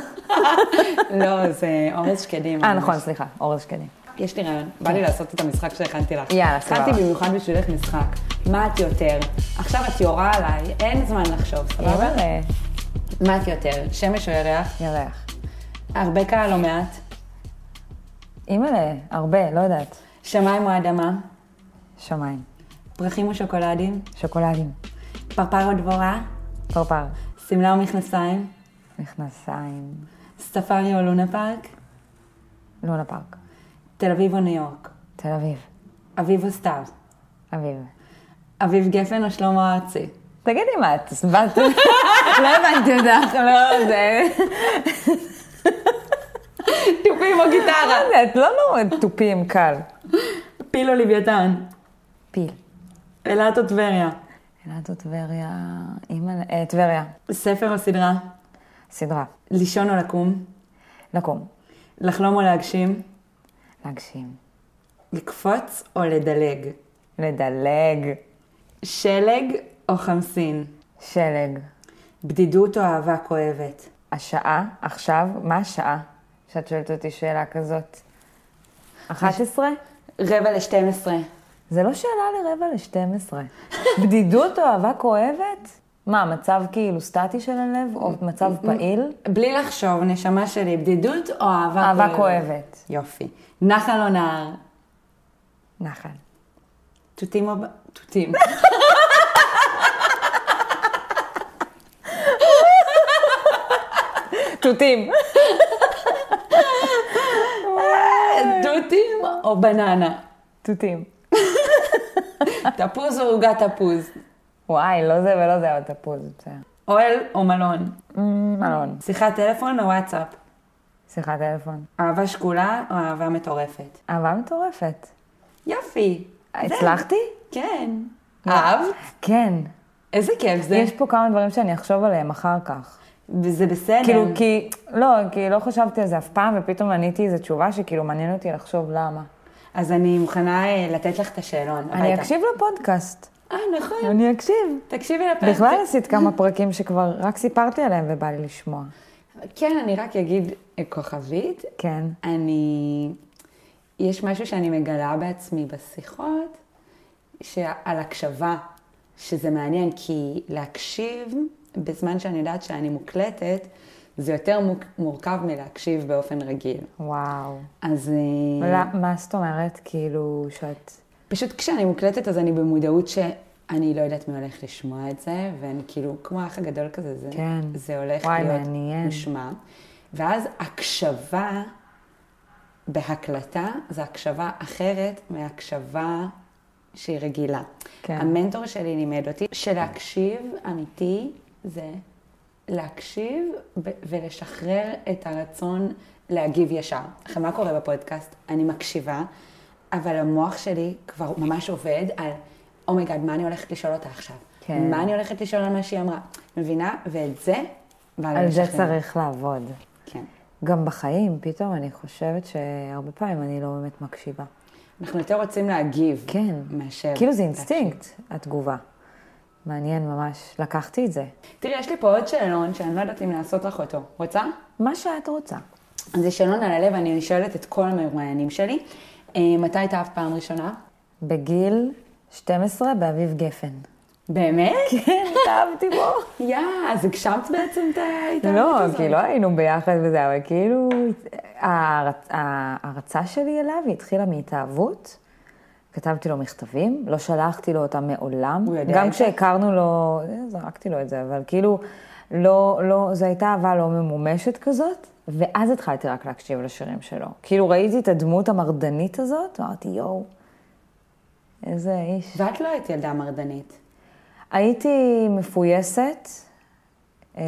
לא, זה אורז שקדים. אה. נכון, סליחה, אורז שקדים. יש לי רעיון, בא לי לעשות את המשחק שהכנתי לך. יאללה, סבבה. הכנתי במיוחד בשבילך משחק. מה את יותר? עכשיו את יורה עליי, אין זמן לחשוב, סבבה? מה את יותר? שמש או ירח? ירח. הרבה קהל או מעט? אימא'לה, הרבה, לא יודעת. שמיים או אדמה? שמיים. פרחים או שוקולדים? שוקולדים. פרפר או דבורה? פרפר. שמלה או מכנסיים? מכנסיים. ספארי או לונה פארק? לונה פארק. תל אביב או ניו יורק? תל אביב. אביב או סתיו? אביב. אביב גפן או שלמה ארצי? תגידי מה, את הסברת? לא הבנתי אותך, לא, זה... תופים או גיטרה? את לא נורא תופים, קל. פיל או לוויתן? פיל. אילת או טבריה? אילת או טבריה, אימא, אה, טבריה. ספר או סדרה? סדרה. לישון או לקום? לקום. לחלום או להגשים? להגשים. לקפוץ או לדלג? לדלג. שלג או חמסין? שלג. בדידות או אהבה כואבת? השעה, עכשיו, מה השעה? שאת שואלת אותי שאלה כזאת. 11? רבע לשתים עשרה. זה לא שאלה לרבע ל-12. בדידות או אהבה כואבת? מה, מצב כאילו סטטי של הלב, או מצב פעיל? בלי לחשוב, נשמה שלי, בדידות או אהבה, אהבה כואבת. יופי. נחל או נהר? נחל. תותים או... תותים. תותים. תותים או בננה? תותים. תפוז או עוגת תפוז? וואי, לא זה ולא זה, אבל תפוז, בסדר. אוהל או מלון? אמ, מלון. שיחת טלפון או וואטסאפ? שיחת טלפון. אהבה שקולה או אהבה מטורפת? אהבה מטורפת. יופי. הצלחתי? כן. אהבת? כן. איזה כיף זה. יש פה כמה דברים שאני אחשוב עליהם אחר כך. וזה בסדר. כאילו, כי, לא, כי לא חשבתי על זה אף פעם, ופתאום עניתי איזו תשובה שכאילו מעניין אותי לחשוב למה. אז אני מוכנה אה, לתת לך את השאלון. אני הביתה. אקשיב לפודקאסט. אה, נכון. אני אקשיב. תקשיבי לפרק. בכלל עשית כמה פרקים שכבר רק סיפרתי עליהם ובא לי לשמוע. כן, אני רק אגיד אה, כוכבית. כן. אני... יש משהו שאני מגלה בעצמי בשיחות, שעל הקשבה, שזה מעניין, כי להקשיב בזמן שאני יודעת שאני מוקלטת, זה יותר מורכב מלהקשיב באופן רגיל. וואו. אז אה, לא, מה זאת אומרת? כאילו, שאת... פשוט כשאני מוקלטת אז אני במודעות שאני לא יודעת מי הולך לשמוע את זה, ואני כאילו, כמו האח הגדול כזה, זה, כן. זה הולך וואי, להיות מעניין. מושמע. ואז הקשבה בהקלטה זה הקשבה אחרת מהקשבה שהיא רגילה. כן. המנטור שלי לימד אותי שלהקשיב אמיתי זה להקשיב ולשחרר את הרצון להגיב ישר. עכשיו, מה קורה בפודקאסט? אני מקשיבה, אבל המוח שלי כבר ממש עובד על, oh my god, מה אני הולכת לשאול אותה עכשיו? כן. מה אני הולכת לשאול על מה שהיא אמרה? מבינה? ואת זה, על זה לשחרר. צריך לעבוד. כן. גם בחיים, פתאום אני חושבת שהרבה פעמים אני לא באמת מקשיבה. אנחנו יותר רוצים להגיב. כן. מאשר... כאילו זה להקשיב. אינסטינקט, התגובה. מעניין ממש. לקחתי את זה. תראי, יש לי פה עוד שאלון שאני לא יודעת אם לעשות לך אותו. רוצה? מה שאת רוצה. זה שאלון על הלב, אני שואלת את כל המרואיינים שלי. אה, מתי הייתה הפעם הראשונה? בגיל 12 באביב גפן. באמת? כן, התאהבתי בו. יא, אז הגשמת בעצם את ההתאהבות לא, הזאת. כי לא היינו ביחד וזה, אבל כאילו, ההערצה שלי אליו היא התחילה מהתאהבות. כתבתי לו מכתבים, לא שלחתי לו אותם מעולם. הוא יודע גם? כשהכרנו לו, אה, זרקתי לו את זה, אבל כאילו, לא, לא, זו הייתה אהבה לא ממומשת כזאת, ואז התחלתי רק להקשיב לשירים שלו. כאילו ראיתי את הדמות המרדנית הזאת, אמרתי, יואו, איזה איש. ואת לא היית ילדה מרדנית. הייתי מפויסת אה,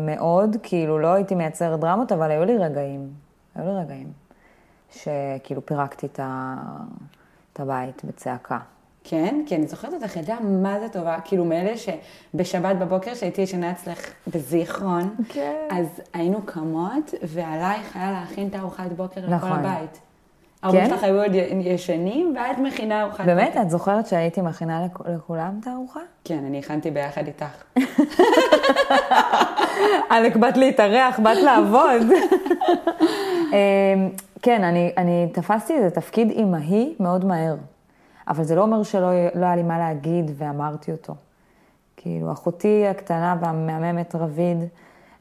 מאוד, כאילו לא הייתי מייצרת דרמות, אבל היו לי רגעים, היו לי רגעים, שכאילו פירקתי את, ה, את הבית בצעקה. כן? כי אני זוכרת אותך ילדה מה זה טובה, כאילו מאלה שבשבת בבוקר שהייתי ישנה אצלך בזיכרון, כן. אז היינו קמות, ועלייך היה להכין את הארוחת בוקר לכל נכון. הבית. ההורים כן? שלך היו עוד ישנים, ואת מכינה ארוחת באמת? בוקר. את זוכרת שהייתי מכינה לכ- לכולם את הארוחה? כן, אני הכנתי ביחד איתך. עלק, באת להתארח, באת לעבוד. אמ, כן, אני, אני תפסתי איזה תפקיד אימהי מאוד מהר. אבל זה לא אומר שלא לא היה לי מה להגיד ואמרתי אותו. כאילו, אחותי הקטנה והמהממת רביד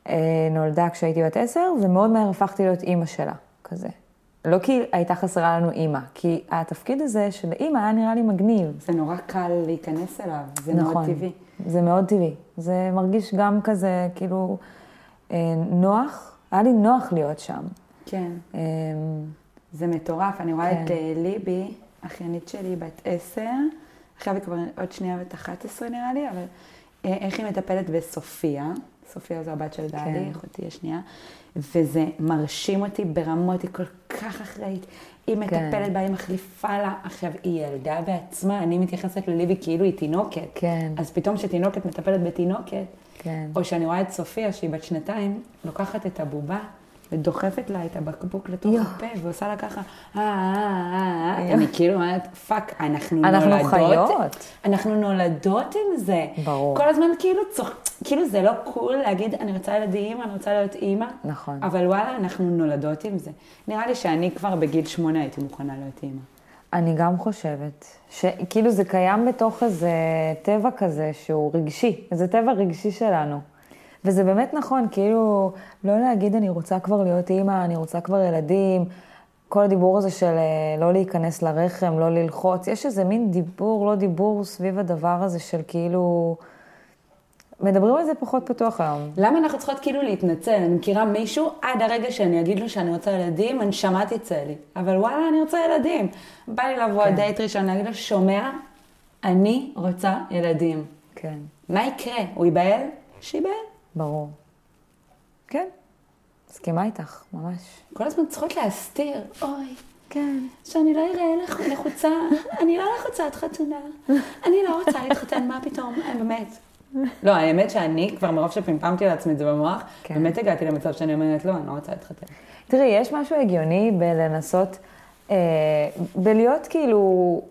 אה, נולדה כשהייתי בת עשר, ומאוד מהר הפכתי להיות אימא שלה, כזה. לא כי הייתה חסרה לנו אימא, כי התפקיד הזה של אימא היה נראה לי מגניב. זה נורא קל להיכנס אליו, זה נכון. מאוד טבעי. זה מאוד טבעי. זה מרגיש גם כזה, כאילו, אה, נוח. היה לי נוח להיות שם. כן. אה, זה מטורף, אני רואה כן. את אה, ליבי, אחיינית שלי בת עשר, עכשיו היא כבר עוד שנייה בת 11 נראה לי, אבל אה, איך היא מטפלת בסופיה, סופיה זו הבת של גלי, כן. אחותי השנייה, וזה מרשים אותי ברמות, היא כל כך אחראית. היא כן. מטפלת בה, היא מחליפה לה. עכשיו, היא ילדה בעצמה, אני מתייחסת לליבי כאילו היא תינוקת. כן. אז פתאום כשתינוקת מטפלת בתינוקת, כן. או שאני רואה את סופיה, שהיא בת שנתיים, לוקחת את הבובה ודוחפת לה את הבקבוק לתוך. הפה, ועושה לה ככה, אה, אה, אה, אה, אני כאילו אומרת, fuck, אנחנו אנחנו נולדות. חיות. אנחנו נולדות עם זה. ברור. כל הזמן כאילו צוח... כאילו זה לא קול להגיד, אני רוצה ילדים, אני רוצה להיות אימא. נכון. אבל וואלה, אנחנו נולדות עם זה. נראה לי שאני כבר בגיל שמונה הייתי מוכנה להיות אימא. אני גם חושבת, שכאילו זה קיים בתוך איזה טבע כזה שהוא רגשי, איזה טבע רגשי שלנו. וזה באמת נכון, כאילו, לא להגיד אני רוצה כבר להיות אימא, אני רוצה כבר ילדים, כל הדיבור הזה של אה, לא להיכנס לרחם, לא ללחוץ, יש איזה מין דיבור, לא דיבור סביב הדבר הזה של כאילו... מדברים על זה פחות פתוח היום. למה אנחנו צריכות כאילו להתנצל? אני מכירה מישהו, עד הרגע שאני אגיד לו שאני רוצה ילדים, הנשמה תצא לי. אבל וואלה, אני רוצה ילדים. בא לי לבוא כן. דייט ראשון, להגיד לו, שומע? אני רוצה ילדים. כן, מה יקרה? הוא ייבהל? שייבהל. ברור. כן, מסכימה איתך, ממש. כל הזמן צריכות להסתיר. אוי, כן. שאני לא אראה לך לחוצה, אני לא לחוצת חתונה. אני לא רוצה להתחתן, מה פתאום? אה, באמת. לא, האמת שאני, כבר מרוב שפמפמתי לעצמי את זה במוח, כן. באמת הגעתי למצב שאני אומרת, לא, אני לא רוצה להתחתן. תראי, יש משהו הגיוני בלנסות, אה, בלהיות כאילו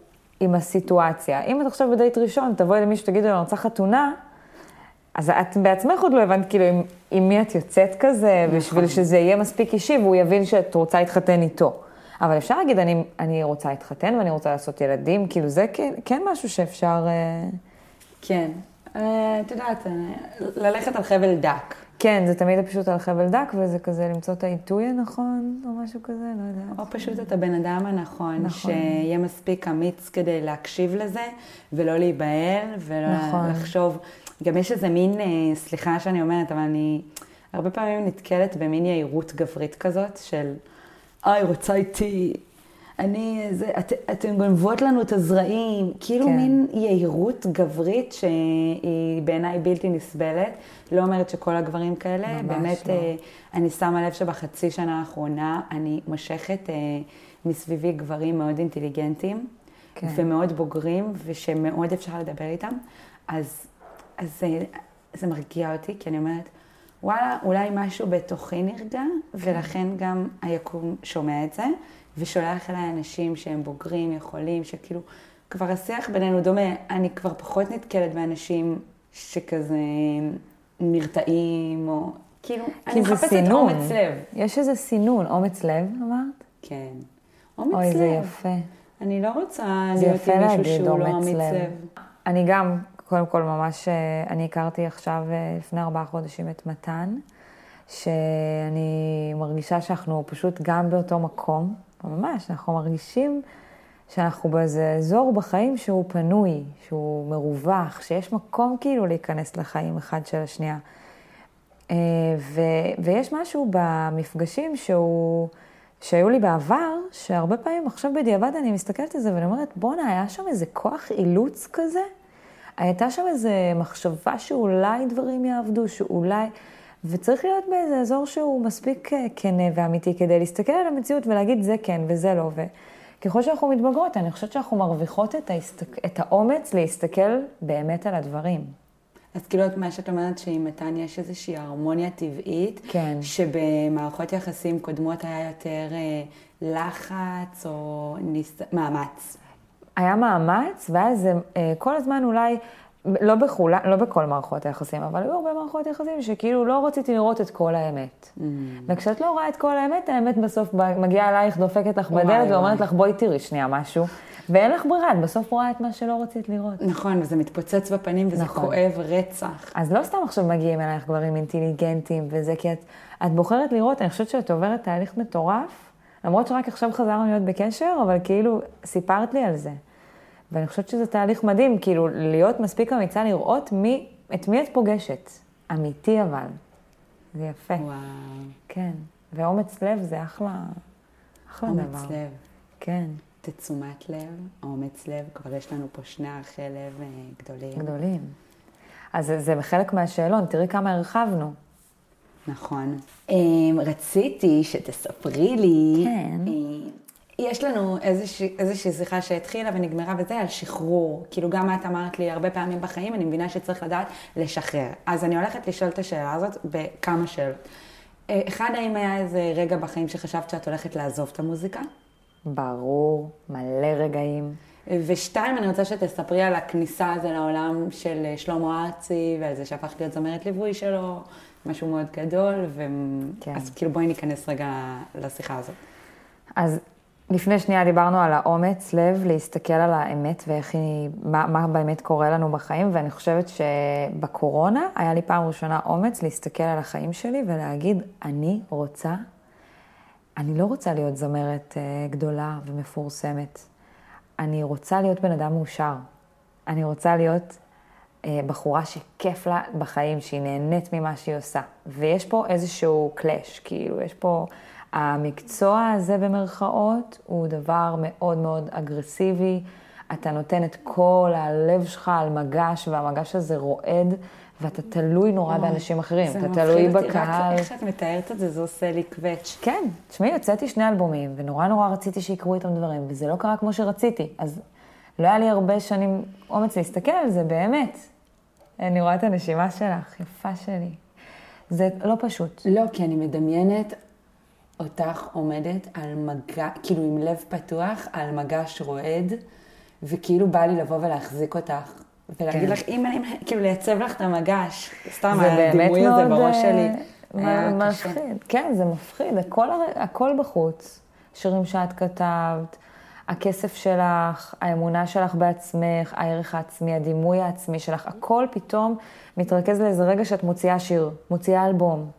עם הסיטואציה. אם את עכשיו בדייט ראשון, תבואי למישהו, תגידי לו, אני רוצה חתונה, אז את בעצמך עוד לא הבנת כאילו עם, עם מי את יוצאת כזה, נכון. בשביל שזה יהיה מספיק אישי והוא יבין שאת רוצה להתחתן איתו. אבל אפשר להגיד, אני, אני רוצה להתחתן ואני רוצה לעשות ילדים, כאילו זה כן, כן משהו שאפשר... אה, כן. אה, את יודעת, אה, ללכת על חבל דק. כן, זה תמיד פשוט על חבל דק, וזה כזה למצוא את העיתוי הנכון, או משהו כזה, לא יודעת. או פשוט את הבן אדם הנכון, נכון. שיהיה מספיק אמיץ כדי להקשיב לזה, ולא להיבהל, ולא נכון. גם יש איזה מין, אה, סליחה שאני אומרת, אבל אני הרבה פעמים נתקלת במין יהירות גברית כזאת, של, אה, היא רוצה איתי, אני, זה, את, אתן גונבות לנו את הזרעים, כאילו כן. מין יהירות גברית שהיא בעיניי בלתי נסבלת. לא אומרת שכל הגברים כאלה, ממש באמת, לא. אה, אני שמה לב שבחצי שנה האחרונה אני מושכת אה, מסביבי גברים מאוד אינטליגנטים, כן. ומאוד בוגרים, ושמאוד אפשר לדבר איתם. אז, אז זה, זה מרגיע אותי, כי אני אומרת, וואלה, אולי משהו בתוכי נרגע, ולכן גם היקום שומע את זה, ושולח אליי אנשים שהם בוגרים, יכולים, שכאילו, כבר השיח בינינו דומה. אני כבר פחות נתקלת באנשים שכזה נרתעים, או כאילו, אני מחפשת סינון. אומץ לב. יש איזה סינון, אומץ לב, אמרת? כן. אומץ אוי, לב. זה יפה. אני לא רוצה להיות עם מישהו שהוא לא אומץ לב. לב. אני גם, קודם כל ממש, אה, אני הכרתי עכשיו אה, לפני ארבעה חודשים את מתן, שאני מרגישה שאנחנו פשוט גם באותו מקום, ממש, אנחנו מרגישים שאנחנו באיזה אזור בחיים שהוא פנוי, שהוא מרווח, שיש מקום כאילו להיכנס לחיים אחד של השנייה. אה, ו, ויש משהו במפגשים שהוא, שהיו לי בעבר, שהרבה פעמים עכשיו בדיעבד אני מסתכלת על זה ואני אומרת, בואנה, היה שם איזה כוח אילוץ כזה? הייתה שם איזה מחשבה שאולי דברים יעבדו, שאולי... וצריך להיות באיזה אזור שהוא מספיק כנה ואמיתי כדי להסתכל על המציאות ולהגיד זה כן וזה לא. וככל שאנחנו מתבגרות, אני חושבת שאנחנו מרוויחות את, ההסתק... את האומץ להסתכל באמת על הדברים. אז כאילו את מה שאת אומרת שעם מתן יש איזושהי הרמוניה טבעית, כן. שבמערכות יחסים קודמות היה יותר אה, לחץ או ניס... מאמץ. היה מאמץ, ואז זה אה, כל הזמן אולי, לא, בכולה, לא בכל מערכות היחסים, אבל היו הרבה מערכות יחסים שכאילו לא רציתי לראות את כל האמת. Mm. וכשאת לא רואה את כל האמת, האמת בסוף מגיעה אלייך, דופקת לך וואי, בדלת ואומרת וואי. לך, בואי תראי שנייה משהו. ואין לך ברירה, את בסוף רואה את מה שלא רצית לראות. נכון, וזה מתפוצץ בפנים וזה נכון. כואב רצח. אז לא סתם עכשיו מגיעים אלייך גברים אינטליגנטים וזה, כי את, את בוחרת לראות, אני חושבת שאת עוברת תהליך מטורף, למרות שרק עכשיו חזרנו להיות בקשר, אבל כאילו סיפרת לי על זה. ואני חושבת שזה תהליך מדהים, כאילו להיות מספיק אמיצה לראות מי, את מי את פוגשת. אמיתי אבל. זה יפה. וואו. כן. ואומץ לב זה אחלה, אחלה דבר. אומץ לב. כן, תצומת לב, אומץ לב, כבר יש לנו פה שני ערכי לב אה, גדולים. גדולים. אז זה, זה חלק מהשאלון, תראי כמה הרחבנו. נכון. אמ, רציתי שתספרי לי, כן. אה, יש לנו איזושהי, איזושהי שיחה שהתחילה ונגמרה וזה על שחרור. כאילו גם את אמרת לי הרבה פעמים בחיים, אני מבינה שצריך לדעת לשחרר. אז אני הולכת לשאול את השאלה הזאת בכמה שאלות. אה, אחד, האם היה איזה רגע בחיים שחשבת שאת הולכת לעזוב את המוזיקה? ברור, מלא רגעים. ושתיים, אני רוצה שתספרי על הכניסה הזו לעולם של שלמה ארצי, ועל זה שהפכת להיות זמרת ליווי שלו, משהו מאוד גדול, ו... כן. אז כאילו בואי ניכנס רגע לשיחה הזאת. אז לפני שנייה דיברנו על האומץ לב, להסתכל על האמת ואיך היא, מה, מה באמת קורה לנו בחיים, ואני חושבת שבקורונה היה לי פעם ראשונה אומץ להסתכל על החיים שלי ולהגיד, אני רוצה, אני לא רוצה להיות זמרת אה, גדולה ומפורסמת. אני רוצה להיות בן אדם מאושר. אני רוצה להיות בחורה שכיף לה בחיים, שהיא נהנית ממה שהיא עושה. ויש פה איזשהו קלאש, כאילו, יש פה... המקצוע הזה במרכאות הוא דבר מאוד מאוד אגרסיבי. אתה נותן את כל הלב שלך על מגש, והמגש הזה רועד, ואתה תלוי נורא באנשים אחרים. אתה תלוי בקהל. איך שאת מתארת את זה, זה עושה לי קווץ'. כן, תשמעי, הוצאתי שני אלבומים, ונורא נורא רציתי שיקרו איתם דברים, וזה לא קרה כמו שרציתי. אז לא היה לי הרבה שנים אומץ להסתכל על זה, באמת. אני רואה את הנשימה שלך, יפה שלי. זה לא פשוט. לא, כי אני מדמיינת אותך עומדת על מגע, כאילו עם לב פתוח, על מגש רועד, וכאילו בא לי לבוא ולהחזיק אותך. ולהגיד כן. לך, אם אני, כאילו לייצב לך את המגש, סתם הדימוי הזה בראש אה, שלי. מפחיד. כן, זה מפחיד, הכל, הכל בחוץ. שירים שאת כתבת, הכסף שלך, האמונה שלך בעצמך, הערך העצמי, הדימוי העצמי שלך, הכל פתאום מתרכז לאיזה רגע שאת מוציאה שיר, מוציאה אלבום,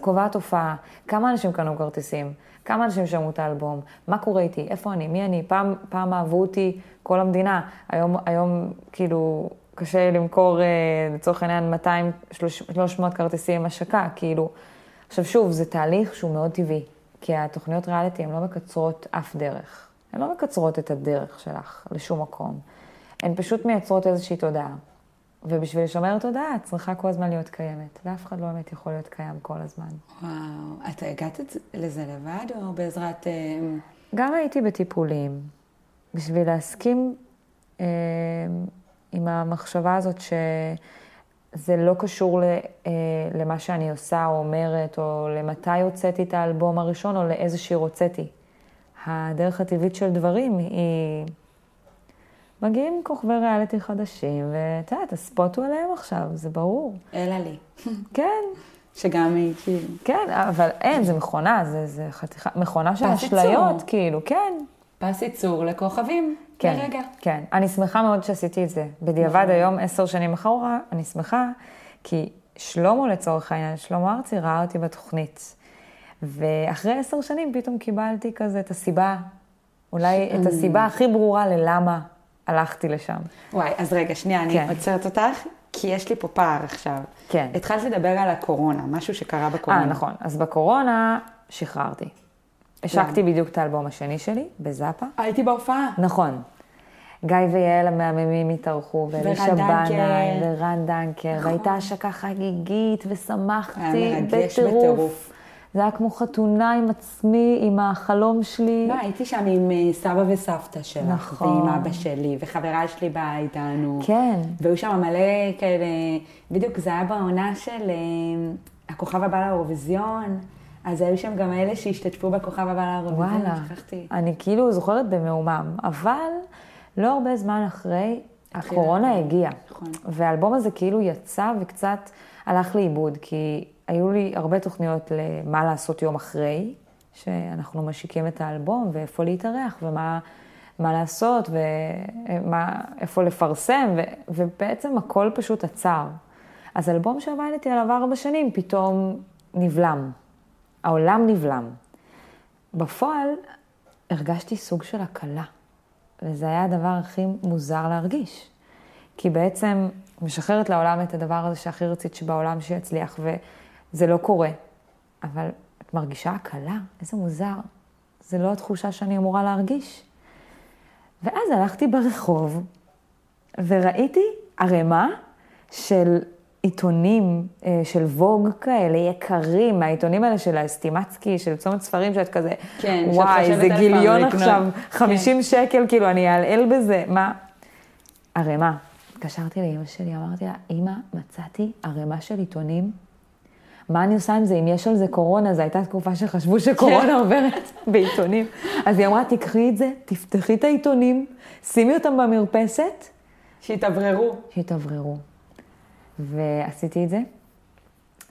קובעת הופעה. כמה אנשים קנו כרטיסים? כמה אנשים שמעו את האלבום? מה קורה איתי? איפה אני? מי אני? פעם, פעם אהבו אותי כל המדינה. היום, היום כאילו, קשה למכור, אה, לצורך העניין, 200, 300 כרטיסים השקה, כאילו. עכשיו שוב, זה תהליך שהוא מאוד טבעי, כי התוכניות ריאליטי הן לא מקצרות אף דרך. הן לא מקצרות את הדרך שלך לשום מקום. הן פשוט מייצרות איזושהי תודעה. ובשביל לשמר תודעה, את צריכה כל הזמן להיות קיימת, ואף אחד לא באמת יכול להיות קיים כל הזמן. וואו, את הגעת לזה לבד, או בעזרת... אה, גם הייתי בטיפולים, בשביל להסכים אה, עם המחשבה הזאת שזה לא קשור ל, אה, למה שאני עושה או אומרת, או למתי הוצאתי את האלבום הראשון, או לאיזה שיר הוצאתי. הדרך הטבעית של דברים היא... מגיעים כוכבי ריאליטי חדשים, ואת יודעת, הספוט הוא עליהם עכשיו, זה ברור. אלא לי. כן, שגם היא, כאילו... כן, אבל אין, זה מכונה, זה, זה חתיכה, מכונה של. אשליות, כאילו, כן. פס ייצור לכוכבים, כן, לרגע. כן. אני שמחה מאוד שעשיתי את זה. בדיעבד נכון. היום, עשר שנים אחורה, אני שמחה, כי שלמה לצורך העניין, שלמה ארצי ראה אותי בתוכנית. ואחרי עשר שנים פתאום קיבלתי כזה את הסיבה, אולי את הסיבה הכי ברורה ללמה הלכתי לשם. וואי, אז רגע, שנייה, אני כן. עוצרת אותך, כי יש לי פה פער עכשיו. כן. התחלת לדבר על הקורונה, משהו שקרה בקורונה. אה, נכון. אז בקורונה שחררתי. השקתי בדיוק את האלבום השני שלי, בזאפה. הייתי בהופעה. נכון. גיא ויעל המהממים התארחו, ואלישע ורן בנאי. ורן דנקר, נכון. והייתה השקה חגיגית, ושמחתי היה מרגש בטירוף. זה היה כמו חתונה עם עצמי, עם החלום שלי. לא, הייתי שם עם אה, סבא וסבתא שלך, נכון. ועם אבא שלי, וחברה שלי באה איתנו. כן. והיו שם מלא כאלה, בדיוק זה היה בעונה של אה, הכוכב הבא לאירוויזיון, אז היו שם גם אלה שהשתתפו בכוכב הבא לאירוויזיון, וואלה. שכחתי. אני כאילו זוכרת במהומם, אבל לא הרבה זמן אחרי, הקורונה. הגיעה. נכון. והאלבום הזה כאילו יצא וקצת הלך לאיבוד, כי היו לי הרבה תוכניות למה לעשות יום אחרי, שאנחנו משיקים את האלבום, ואיפה להתארח, ומה מה לעשות, ואיפה לפרסם, ו, ובעצם הכל פשוט עצר. אז אלבום שעבדתי עליו ארבע שנים פתאום נבלם. העולם נבלם. בפועל הרגשתי סוג של הקלה, וזה היה הדבר הכי מוזר להרגיש. כי בעצם משחררת לעולם את הדבר הזה שהכי רצית שבעולם שיצליח, וזה לא קורה. אבל את מרגישה הקלה? איזה מוזר. זה לא התחושה שאני אמורה להרגיש. ואז הלכתי ברחוב, וראיתי ערימה של עיתונים אה, של ווג כאלה, יקרים, מהעיתונים האלה של האסטימצקי, של צומת ספרים, שאת כזה, כן, וואי, זה גיליון עכשיו, 50 כן. שקל, כאילו, אני אעלעל בזה, מה? ערימה. התקשרתי לאימא שלי, אמרתי לה, אימא, מצאתי ערימה של עיתונים. מה אני עושה עם זה? אם יש על זה קורונה, זו הייתה תקופה שחשבו שקורונה כן. עוברת בעיתונים. אז היא אמרה, תקחי את זה, תפתחי את העיתונים, שימי אותם במרפסת. שיתאווררו. שיתאווררו. ועשיתי את זה,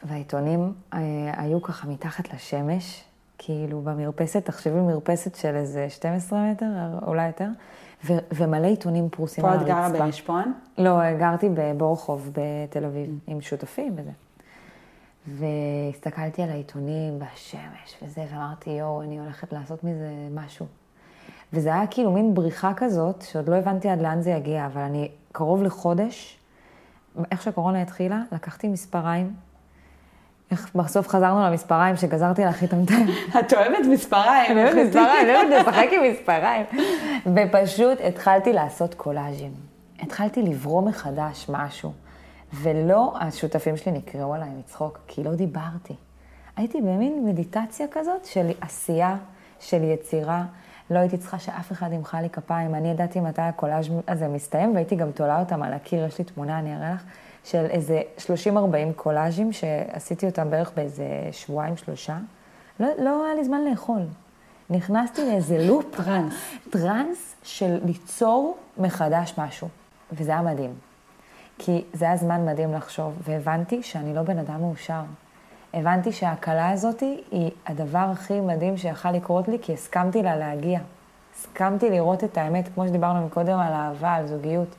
והעיתונים אה, היו ככה מתחת לשמש, כאילו במרפסת, תחשבי מרפסת של איזה 12 מטר, אולי יותר, ו- ומלא עיתונים פרוסים על הרצפה. פה את גרה ברשפון? לא, גרתי בבורחוב בתל אביב, mm. עם שותפים וזה. והסתכלתי על העיתונים והשמש וזה, ואמרתי, יואו, אני הולכת לעשות מזה משהו. וזה היה כאילו מין בריחה כזאת, שעוד לא הבנתי עד לאן זה יגיע, אבל אני קרוב לחודש איך שהקורונה התחילה, לקחתי מספריים. איך בסוף חזרנו למספריים שגזרתי לך ה... את אוהבת מספריים. אני אוהבת מספריים, אני אוהבת לשחק עם מספריים. ופשוט התחלתי לעשות קולאז'ים. התחלתי לברום מחדש משהו. ולא, השותפים שלי נקראו עליי לצחוק, כי לא דיברתי. הייתי במין מדיטציה כזאת של עשייה, של יצירה. לא הייתי צריכה שאף אחד ימחא לי כפיים. אני ידעתי מתי הקולאז' הזה מסתיים, והייתי גם תולה אותם על הקיר, יש לי תמונה, אני אראה לך, של איזה 30-40 קולאז'ים, שעשיתי אותם בערך באיזה שבועיים, שלושה. לא, לא היה לי זמן לאכול. נכנסתי לאיזה לופ. טראנס. טראנס של ליצור מחדש משהו. וזה היה מדהים. כי זה היה זמן מדהים לחשוב, והבנתי שאני לא בן אדם מאושר. הבנתי שההקלה הזאת היא הדבר הכי מדהים שיכל לקרות לי, כי הסכמתי לה להגיע. הסכמתי לראות את האמת, כמו שדיברנו מקודם על אהבה, על זוגיות.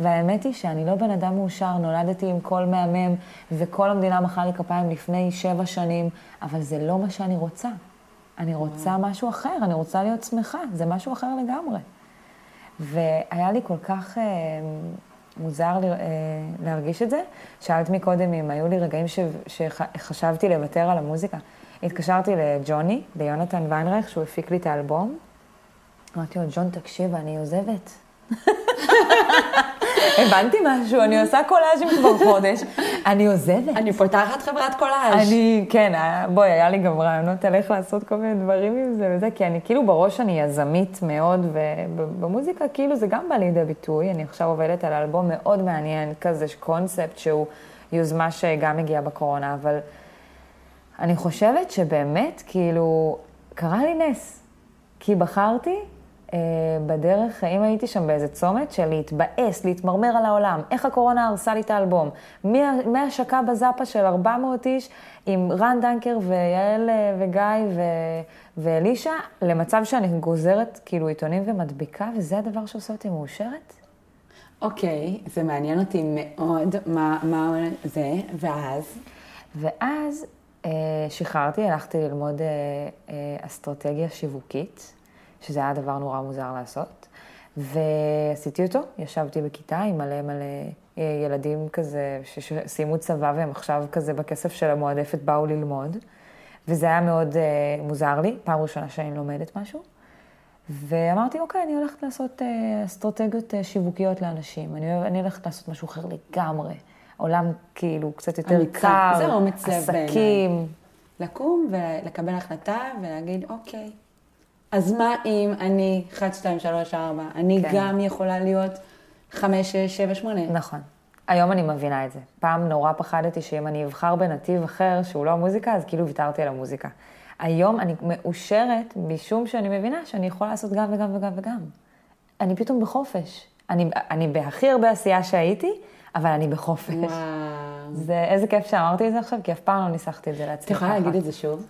והאמת היא שאני לא בן אדם מאושר, נולדתי עם קול מהמם, וכל המדינה מחא לי כפיים לפני שבע שנים, אבל זה לא מה שאני רוצה. אני רוצה משהו אחר, אני רוצה להיות שמחה, זה משהו אחר לגמרי. והיה לי כל כך... מוזר לי, אה, להרגיש את זה. שאלת מקודם אם היו לי רגעים ש, שחשבתי לוותר על המוזיקה. התקשרתי לג'וני, ליונתן ויינרייך, שהוא הפיק לי את האלבום. אמרתי לו, ג'ון, תקשיב, אני עוזבת. הבנתי משהו, אני עושה קולאז'ים כבר חודש, אני עוזבת. אני פותחת חברת קולאז'. אני, כן, בואי, היה לי גם רעיונות על איך לעשות כל מיני דברים עם זה וזה, כי אני כאילו בראש אני יזמית מאוד, ובמוזיקה כאילו זה גם בא לידי ביטוי. אני עכשיו עובדת על אלבום מאוד מעניין כזה, קונספט שהוא יוזמה שגם הגיעה בקורונה, אבל אני חושבת שבאמת, כאילו, קרה לי נס. כי בחרתי אה, בדרך, אם הייתי שם באיזה צומת של להתבאס, להתמרמר על העולם, איך הקורונה הרסה לי את האלבום, מהשקה בזאפה של 400 איש עם רן דנקר ויעל אה, וגיא ו... ואלישע, למצב שאני גוזרת כאילו עיתונים ומדביקה, וזה הדבר שעושה אותי מאושרת. אוקיי, okay, זה מעניין אותי מאוד, מה, מה זה, ואז? ואז אה, שחררתי, הלכתי ללמוד אה, אה, אסטרטגיה שיווקית. שזה היה דבר נורא מוזר לעשות. ועשיתי אותו, ישבתי בכיתה עם מלא מלא אה, ילדים כזה שסיימו צבא והם עכשיו כזה בכסף של המועדפת באו ללמוד. וזה היה מאוד uh, מוזר לי, פעם ראשונה שאני לומדת משהו. ואמרתי, אוקיי, אני הולכת לעשות uh, אסטרטגיות uh, שיווקיות לאנשים. אני, אני הולכת לעשות משהו אחר לגמרי. עולם כאילו קצת יותר קר, זה אומץ לב עסקים. לקום ולקבל החלטה ולהגיד, אוקיי, אז מה אם אני 1, 2, 3, 4, אני כן. גם יכולה להיות 5, 6, 7, 8? נכון. היום אני מבינה את זה. פעם נורא פחדתי שאם אני אבחר בנתיב אחר, שהוא לא המוזיקה, אז כאילו ויתרתי על המוזיקה. היום אני מאושרת משום שאני מבינה שאני יכולה לעשות גם וגם וגם וגם. אני פתאום בחופש. אני, אני בהכי הרבה עשייה שהייתי, אבל אני בחופש. וואו. זה, איזה כיף שאמרתי את זה עכשיו, כי אף פעם לא ניסחתי את זה לעצמי. את יכולה להגיד את זה שוב?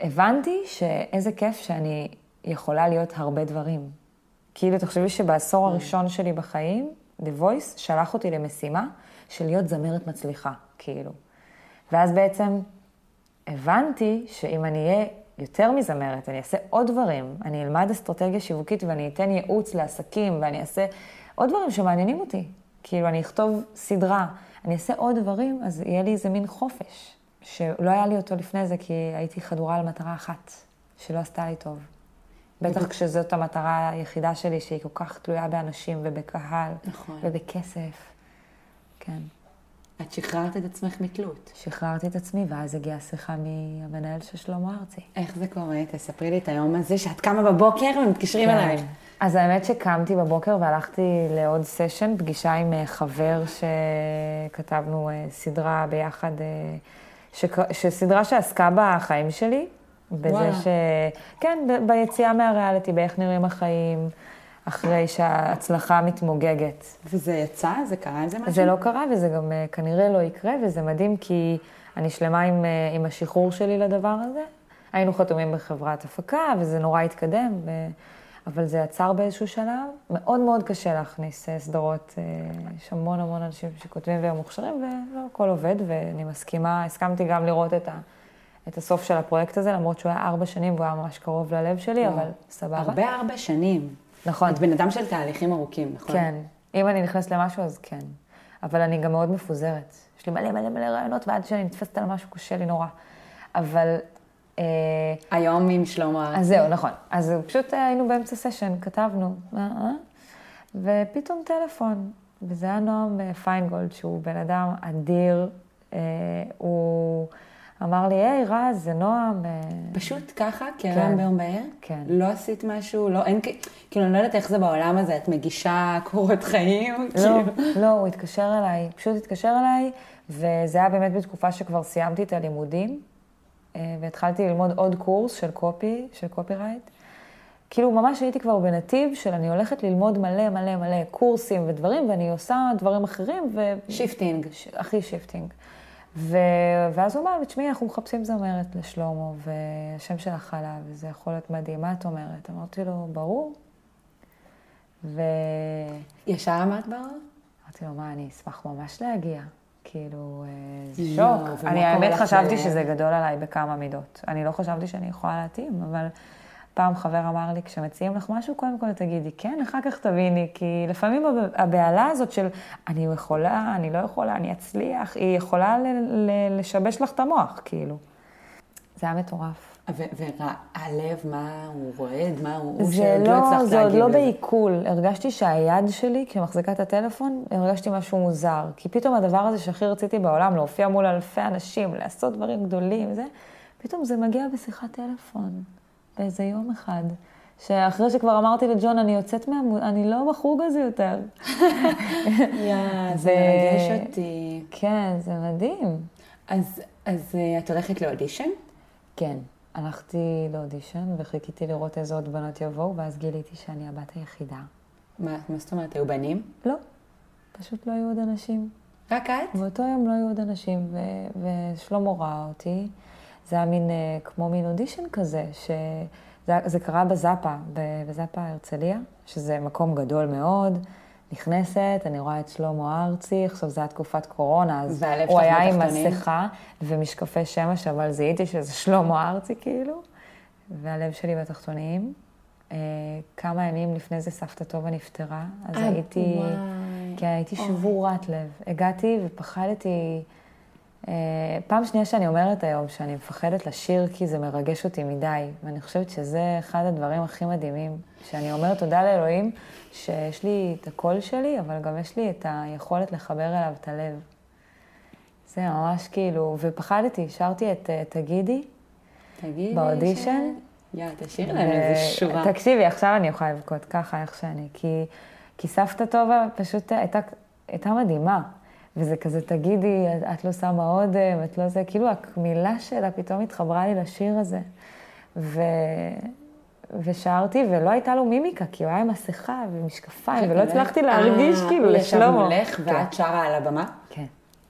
הבנתי שאיזה כיף שאני יכולה להיות הרבה דברים. כאילו, תחשבי שבעשור כן. הראשון שלי בחיים, The Voice שלח אותי למשימה של להיות זמרת מצליחה, כאילו. ואז בעצם הבנתי שאם אני אהיה יותר מזמרת, אני אעשה עוד דברים. אני אלמד אסטרטגיה שיווקית ואני אתן ייעוץ לעסקים ואני אעשה עוד דברים שמעניינים אותי. כאילו, אני אכתוב סדרה, אני אעשה עוד דברים, אז יהיה לי איזה מין חופש, שלא היה לי אותו לפני זה, כי הייתי חדורה על מטרה אחת, שלא עשתה לי טוב. בטח כשזאת המטרה היחידה שלי, שהיא כל כך תלויה באנשים ובקהל נכון. ובכסף. כן. את שחררת את עצמך מתלות. שחררתי את עצמי, ואז הגיעה שיחה מהמנהל של שלמה ארצי. איך זה קורה? תספרי לי את היום הזה שאת קמה בבוקר ומתקשרים כן. אלייך. אז האמת שקמתי בבוקר והלכתי לעוד סשן, פגישה עם אה, חבר שכתבנו אה, סדרה ביחד, אה, שק- שסדרה שעסקה בחיים שלי. בזה וואלה. ש... כן, ב- ביציאה מהריאליטי, באיך נראים החיים, אחרי שההצלחה מתמוגגת. וזה יצא? זה קרה עם זה משהו? זה לא קרה וזה גם אה, כנראה לא יקרה, וזה מדהים כי אני שלמה עם, אה, עם השחרור שלי לדבר הזה. היינו חתומים בחברת הפקה וזה נורא התקדם, ו... אבל זה עצר באיזשהו שלב. מאוד מאוד קשה להכניס אה, סדרות, אה, יש המון המון אנשים שכותבים והם מוכשרים ולא הכל עובד, ואני מסכימה, הסכמתי גם לראות את, ה... את הסוף של הפרויקט הזה, למרות שהוא היה ארבע שנים והוא היה ממש קרוב ללב שלי, וואו. אבל סבבה. הרבה הרבה שנים. נכון. את בן אדם של תהליכים ארוכים, נכון? כן. אם אני נכנסת למשהו, אז כן. אבל אני גם מאוד מפוזרת. יש לי מלא מלא מלא רעיונות, ועד שאני נתפסת על משהו קשה לי נורא. אבל... אה, היום עם שלמה. אז זהו, נכון. אז פשוט אה, היינו באמצע סשן, כתבנו, אה, ופתאום טלפון. וזה היה נועם פיינגולד, שהוא בן אדם אדיר. הוא אמר לי, היי, רז, זה נועם. פשוט ככה, כן. כהרם ביום בהיר? כן. לא עשית משהו? לא, אין, כאילו, אני לא יודעת איך זה בעולם הזה, את מגישה קורות חיים? לא, כאילו. לא, הוא התקשר אליי, פשוט התקשר אליי, וזה היה באמת בתקופה שכבר סיימתי את הלימודים, והתחלתי ללמוד עוד קורס של copy, של copywriting. כאילו ממש הייתי כבר בנתיב של אני הולכת ללמוד מלא מלא מלא קורסים ודברים, ואני עושה דברים אחרים, ו... shifting. ש- הכי shifting. ו... ואז הוא אמר לי, תשמעי, אנחנו מחפשים זמרת לשלמה, והשם שלך עלה, וזה יכול להיות מדהים, מה את אומרת? אמרתי לו, ברור. ו... ישר אמרת ברור? אמרתי לו, מה, אני אשמח ממש להגיע. כאילו, אה, זה יואו, שוק. אני האמת חשבתי? שזה גדול עליי בכמה מידות. אני לא חשבתי שאני יכולה להתאים, אבל פעם חבר אמר לי, כשמציעים לך משהו, קודם כל תגידי כן, אחר כך תביני, כי לפעמים הב- הבהלה הזאת של אני יכולה, אני לא יכולה, אני אצליח, היא יכולה לשבש לך את המוח, כאילו. זה היה מטורף. והלב, מה הוא רועד? מה הוא... זה שעוד לא, הצלחת זה עוד לא? בעיכול. הרגשתי שהיד שלי, כשמחזיקה את הטלפון, הרגשתי משהו מוזר. כי פתאום הדבר הזה שהכי רציתי בעולם, להופיע מול אלפי אנשים, לעשות דברים גדולים, זה, פתאום זה מגיע בשיחת טלפון, באיזה יום אחד. שאחרי שכבר אמרתי לג'ון, אני יוצאת מה... אני לא בחוג הזה יותר. יא, זה מרגש אותי. כן, זה מדהים. אז, אז אה, את הולכת לאודישן? כן, הלכתי לאודישן וחיכיתי לראות איזה עוד בנות יבואו, ואז גיליתי שאני הבת היחידה. מה, מה זאת אומרת, היו בנים? לא, פשוט לא היו עוד אנשים. רק את? באותו יום לא היו עוד אנשים, ו- ושלמה ראה אותי. זה היה מין, אה, כמו מין אודישן כזה, שזה זה קרה בזאפה, בזאפה הרצליה, שזה מקום גדול מאוד. נכנסת, אני רואה את שלמה ארצי, עכשיו זו הייתה תקופת קורונה, אז הוא היה עם? מסכה ומשקפי שמש, אבל זיהיתי שזה שלמה ארצי כאילו, והלב שלי בתחתונים. אה, כמה ימים לפני זה סבתא טובה נפטרה, אז אה, הייתי... כן, הייתי. שבורת לב. הגעתי ופחדתי... אה, פעם שנייה שאני אומרת היום שאני מפחדת לשיר כי זה מרגש אותי מדי, ואני חושבת שזה אחד הדברים הכי מדהימים, שאני אומרת תודה לאלוהים שיש לי את הקול שלי, אבל גם יש לי את היכולת לחבר אליו את הלב. זה ממש כאילו, ופחדתי, שרתי את אה, תגידי, תגידי באודישן? ש... יא, תשאיר להם איזה שורה. תקשיבי, עכשיו אני יכולה לבכות ככה, איך שאני, כי, כי סבתא טובה פשוט הייתה, הייתה מדהימה. וזה כזה, תגידי, את, לא שמה אודם, את לא זה, כאילו המילה שלה פתאום התחברה לי לשיר הזה. ו... ושרתי, ולא הייתה לו מימיקה, כי הוא היה עם מסכה ומשקפיים, ולא הצלחתי להרגיש אה, כאילו הוא לשלמה. ישב מולך ואת שרה על הבמה? כן,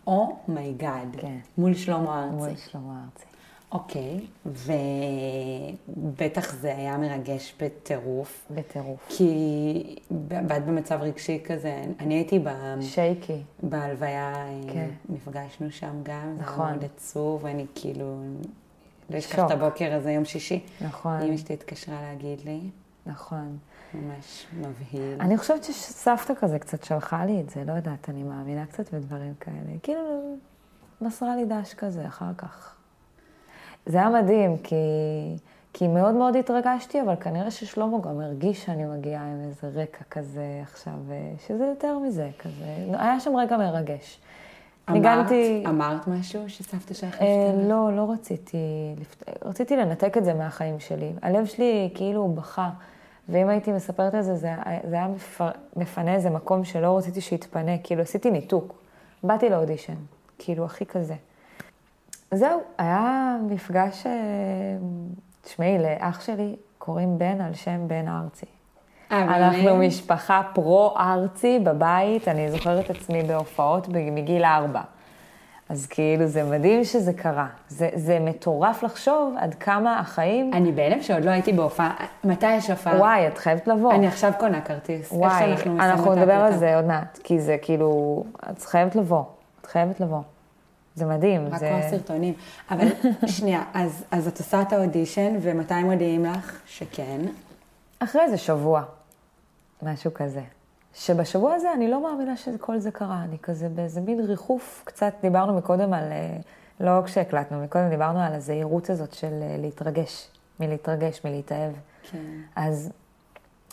oh my god. כן. מול שלמה מול ארצי. שלמה ארצי. אוקיי, ובטח זה היה מרגש בטירוף, בטירוף. כי ואת במצב רגשי כזה, אני הייתי ב... שייקי. בהלוויה, כן. נפגשנו שם גם, זה נכון. מאוד עצוב, ואני כאילו, לא אשכח. את הבוקר הזה, יום שישי. נכון, אמא שלי התקשרה להגיד לי, נכון. ממש מבהיל. אני חושבת שסבתא כזה קצת שלחה לי את זה, לא יודעת, אני מאמינה קצת בדברים כאלה. כאילו, מסרה לי דש כזה אחר כך. זה היה מדהים, כי, כי מאוד מאוד התרגשתי, אבל כנראה ששלמה גם הרגיש שאני מגיעה עם איזה רקע כזה עכשיו, אה, שזה יותר מזה, כזה. היה שם רגע מרגש. ניגנתי... אמרת משהו שסבתא שלך אה, נפטרה? לא, לא רציתי, רציתי לנתק את זה מהחיים שלי. הלב שלי כאילו בכה, ואם הייתי מספרת על זה, זה, זה היה מפר, מפנה איזה מקום שלא רציתי שיתפנה, כאילו עשיתי ניתוק. באתי לאודישן, כאילו הכי כזה. זהו, היה מפגש, אה, תשמעי, לאח שלי קוראים בן על שם בן ארצי. אנחנו? משפחה פרו-ארצי בבית, אני זוכרת עצמי בהופעות מגיל ארבע. אז כאילו, זה מדהים שזה קרה. זה, זה מטורף לחשוב עד כמה החיים... אני בהלם שעוד לא הייתי בהופעה. מתי יש הופעה? וואי, את חייבת לבוא. אני עכשיו קונה כרטיס. וואי, אנחנו נדבר על. זה עוד מעט, כי זה כאילו, את חייבת לבוא. את חייבת לבוא. זה מדהים. רק זה... כמו סרטונים. אבל שנייה, אז, אז את עושה את האודישן, ומתי מודיעים לך שכן? אחרי איזה שבוע, משהו כזה. שבשבוע הזה אני לא מאמינה שכל זה קרה, אני כזה באיזה מין ריחוף, קצת דיברנו מקודם על, אה, לא כשהקלטנו, מקודם דיברנו על הזהירות הזאת של אה, להתרגש, מלהתרגש, מלהתאהב. כן. אז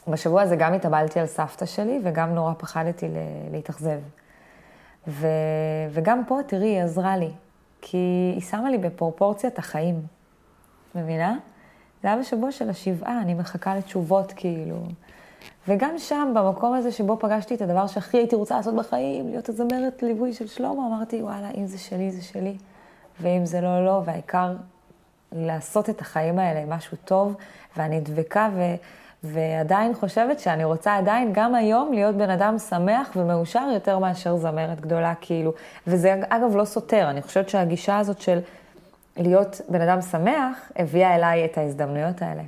בשבוע הזה גם התאבלתי על סבתא שלי וגם נורא פחדתי להתאכזב. ו... וגם פה, תראי, היא עזרה לי, כי היא שמה לי בפרופורציית החיים, מבינה? זה היה בשבוע של השבעה, אני מחכה לתשובות כאילו. וגם שם, במקום הזה שבו פגשתי את הדבר שהכי הייתי רוצה לעשות בחיים, להיות הזמרת ליווי של שלמה, אמרתי, וואלה, אם זה שלי, זה שלי, ואם זה לא, לא, והעיקר לעשות את החיים האלה משהו טוב, ואני דבקה ו... ועדיין חושבת שאני רוצה עדיין גם היום להיות בן אדם שמח ומאושר יותר מאשר זמרת גדולה, כאילו. וזה אגב לא סותר, אני חושבת שהגישה הזאת של להיות בן אדם שמח, הביאה אליי את ההזדמנויות האלה.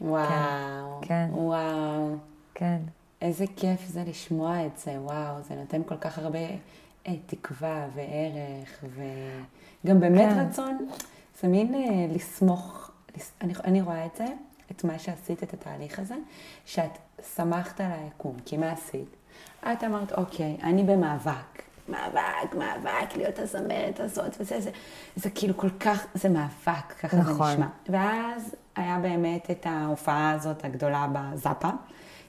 וואו. כן. וואו. כן. איזה כיף זה לשמוע את זה, וואו, זה נותן כל כך הרבה אה, תקווה וערך, וגם באמת כן. רצון, זה מין אה, לסמוך, לס... אני, אני רואה את זה, את מה שעשית, את התהליך הזה, שאת שמחת על היקום, כי מה עשית? את אמרת, אוקיי, אני במאבק. מאבק, מאבק, להיות הזמרת הזאת, וזה, זה, זה כאילו כל כך, זה מאבק, ככה נכון. זה נשמע. ואז היה באמת את ההופעה הזאת הגדולה בזאפה,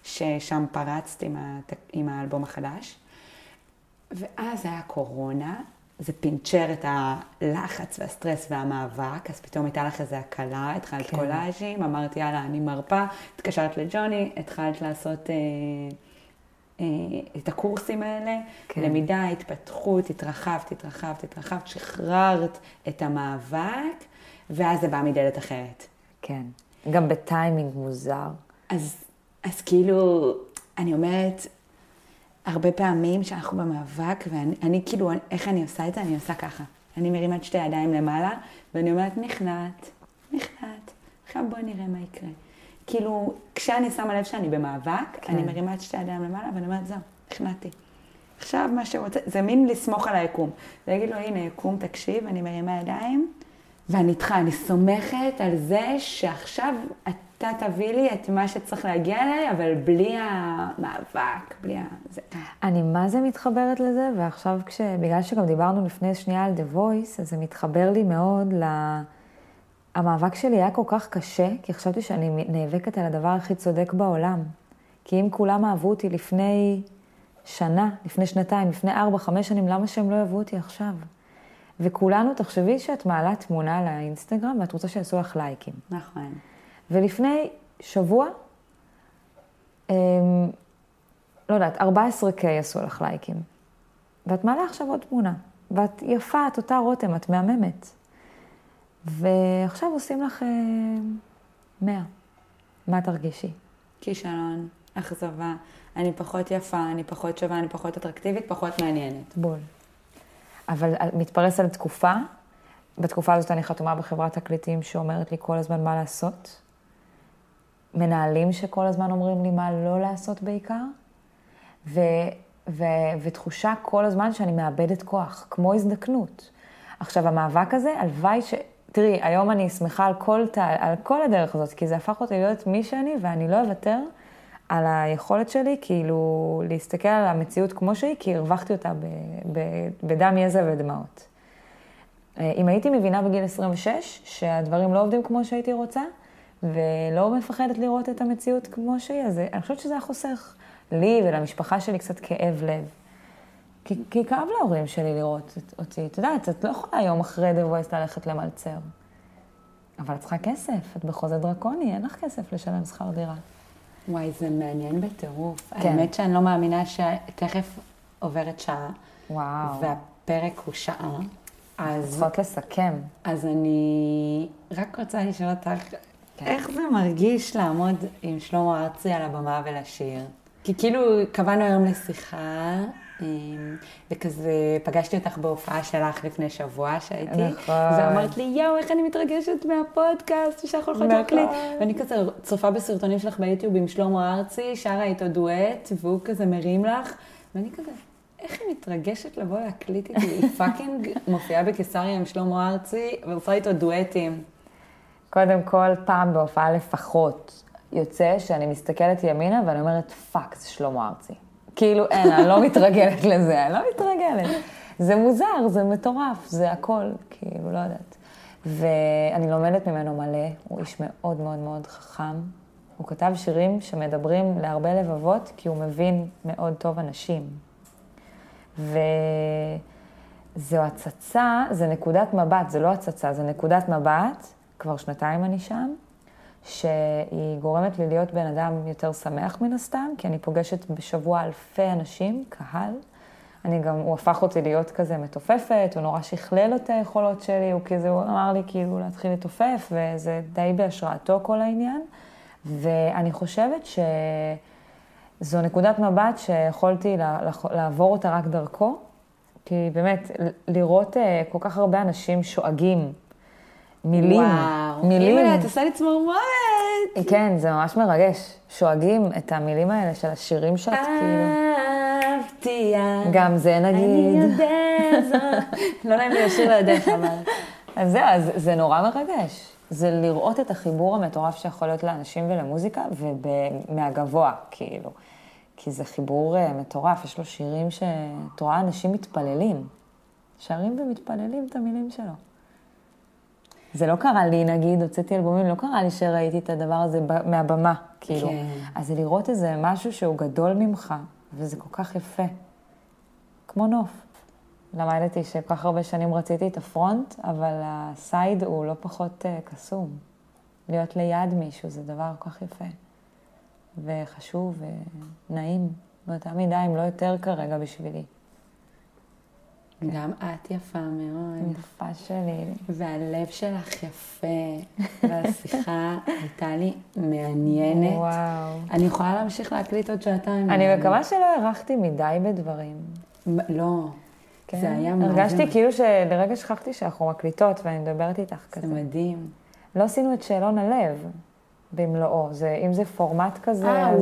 ששם פרצת עם, הת... עם האלבום החדש. ואז היה קורונה, זה פינצ'ר את הלחץ והסטרס והמאבק, אז פתאום הייתה לך איזו הקלה, התחלת כן. קולאז'ים, אמרתי, יאללה, אני מרפה, התקשרת לג'וני, התחלת לעשות אה, אה, את הקורסים האלה, כן. למידה, התפתחות, התרחבת, התרחבת, התרחבת, שחררת את המאבק, ואז זה בא מדלת אחרת. כן. גם בטיימינג מוזר. אז, אז כאילו, אני אומרת, הרבה פעמים שאנחנו במאבק, ואני אני, כאילו, איך אני עושה את זה? אני עושה ככה. אני מרימה את שתי הידיים למעלה, ואני אומרת, נכנעת, נכנעת, עכשיו בואי נראה מה יקרה. כאילו, כשאני שמה לב שאני במאבק, כן. אני מרימה את שתי הידיים למעלה, ואני אומרת, זהו, נכנעתי. עכשיו מה שרוצה, זה מין לסמוך על היקום. להגיד לו, הנה, יקום, תקשיב, אני מרימה ידיים, ואני איתך, אני סומכת על זה שעכשיו אתה תביא לי את מה שצריך להגיע אליי, אבל בלי המאבק, בלי ה... זה. אני מה זה מתחברת לזה, ועכשיו כש... בגלל שגם דיברנו לפני שנייה על The Voice, אז זה מתחבר לי מאוד ל... המאבק שלי היה כל כך קשה, כי חשבתי שאני נאבקת על הדבר הכי צודק בעולם. כי אם כולם אהבו אותי לפני שנה, לפני שנתיים, לפני ארבע, חמש שנים, למה שהם לא אהבו אותי עכשיו? וכולנו, תחשבי שאת מעלה תמונה לאינסטגרם ואת רוצה שיעשו לך לייקים. נכון. ולפני שבוע, אמ, לא יודעת, 14K עשו לך לייקים. ואת מעלה עכשיו עוד תמונה. ואת יפה, את אותה רותם, את מהממת. ועכשיו עושים לך אה, 100. מה תרגישי? כישלון, אכזבה, אני פחות יפה, אני פחות שווה, אני פחות אטרקטיבית, פחות מעניינת. בול. אבל על- מתפרס על תקופה. בתקופה הזאת אני חתומה בחברת תקליטים שאומרת לי כל הזמן מה לעשות. מנהלים שכל הזמן אומרים לי מה לא לעשות בעיקר. ו, ו, ותחושה כל הזמן שאני מאבדת כוח, כמו הזדקנות. עכשיו, המאבק הזה, הלוואי ש... תראי, היום אני שמחה על כל, על כל הדרך הזאת, כי זה הפך אותי להיות מי שאני, ואני לא אוותר על היכולת שלי, כאילו, להסתכל על המציאות כמו שהיא, כי הרווחתי אותה ב, ב, בדם, יזע ודמעות. אה, אם הייתי מבינה בגיל 26 שהדברים לא עובדים כמו שהייתי רוצה, ולא מפחדת לראות את המציאות כמו שהיא, אז אני חושבת שזה היה חוסך לי ולמשפחה שלי קצת כאב לב. כי, כי כאב להורים שלי לראות אותי. את יודעת, את לא יכולה יום אחרי The Voice ללכת למלצר. אבל את צריכה כסף, את בחוזה דרקוני, אין לך כסף לשלם שכר דירה. וואי, זה מעניין בטירוף. כן. האמת שאני לא מאמינה שתכף עוברת שעה. וואו. והפרק הוא שעה. אז... צריכות לסכם. אז אני רק רוצה לשאול אותך, כן. איך זה מרגיש לעמוד עם שלמה ארצי על הבמה ולשיר? כי כאילו קבענו היום לשיחה, וכזה פגשתי אותך בהופעה שלך לפני שבוע שהייתי. נכון. ואמרת לי, יואו, איך אני מתרגשת מהפודקאסט שאנחנו הולכות להקליט. ואני כזה צופה בסרטונים שלך ביוטיוב עם שלמה ארצי, שרה איתו דואט, והוא כזה מרים לך, ואני כזה, איך היא מתרגשת לבוא להקליט איתי? היא fucking מופיעה בקיסריה עם שלמה ארצי ועושה איתו דואטים. קודם כל, פעם בהופעה לפחות, יוצא שאני מסתכלת ימינה ואני אומרת, fuck, זה שלמה ארצי. כאילו, אין, אני לא מתרגלת לזה, אני לא מתרגלת. זה מוזר, זה מטורף, זה הכל, כאילו, לא יודעת. ואני לומדת ממנו מלא, הוא איש מאוד מאוד מאוד חכם. הוא כתב שירים שמדברים להרבה לבבות, כי הוא מבין מאוד טוב אנשים. וזו הצצה, זה נקודת מבט, זה לא הצצה, זה נקודת מבט, כבר שנתיים אני שם, שהיא גורמת לי להיות בן אדם יותר שמח מן הסתם, כי אני פוגשת בשבוע אלפי אנשים, קהל. אני גם, הוא הפך אותי להיות כזה מתופפת, הוא נורא שכלל את היכולות שלי, הוא כזה, הוא אמר לי כאילו להתחיל לתופף, וזה די בהשראתו כל העניין. ואני חושבת שזו נקודת מבט שיכולתי לעבור אותה רק דרכו, כי באמת, לראות אה, כל כך הרבה אנשים שואגים מילים, וואו, מילים. אימא'לה, את עושה לי צמרמורת. כן, זה ממש מרגש. שואגים את המילים האלה של השירים שאת כאילו... אהבתי גם זה נגיד. אני יודע זאת. לא נעים לי לשיר לידך, אבל... אז זהו, אז זה נורא מרגש. זה לראות את החיבור המטורף שיכול להיות לאנשים ולמוזיקה, ומהגבוה, כאילו. כי זה חיבור uh, מטורף, יש לו שירים שאת רואה אנשים מתפללים. שרים ומתפללים את המילים שלו. זה לא קרה לי, נגיד, הוצאתי אלבומים, לא קרה לי שראיתי את הדבר הזה מהבמה, כאילו. כן. אז זה לראות איזה משהו שהוא גדול ממך, וזה כל כך יפה. כמו נוף. למדתי שכל כך הרבה שנים רציתי את הפרונט, אבל הסייד הוא לא פחות uh, קסום. להיות ליד מישהו זה דבר כל כך יפה. וחשוב ונעים, באותה מידה, אם לא יותר כרגע בשבילי. גם את יפה מאוד. יפה שלי. והלב שלך יפה, והשיחה הייתה לי מעניינת. וואו. אני יכולה להמשיך להקליט עוד שעתיים. אני מקווה שלא הארכתי מדי בדברים. לא. כן. זה היה מה הרגשתי כאילו שלרגע שכחתי שאנחנו מקליטות ואני מדברת איתך כזה. זה מדהים. לא עשינו את שאלון הלב במלואו. זה, אם זה פורמט כזה, אה, אז,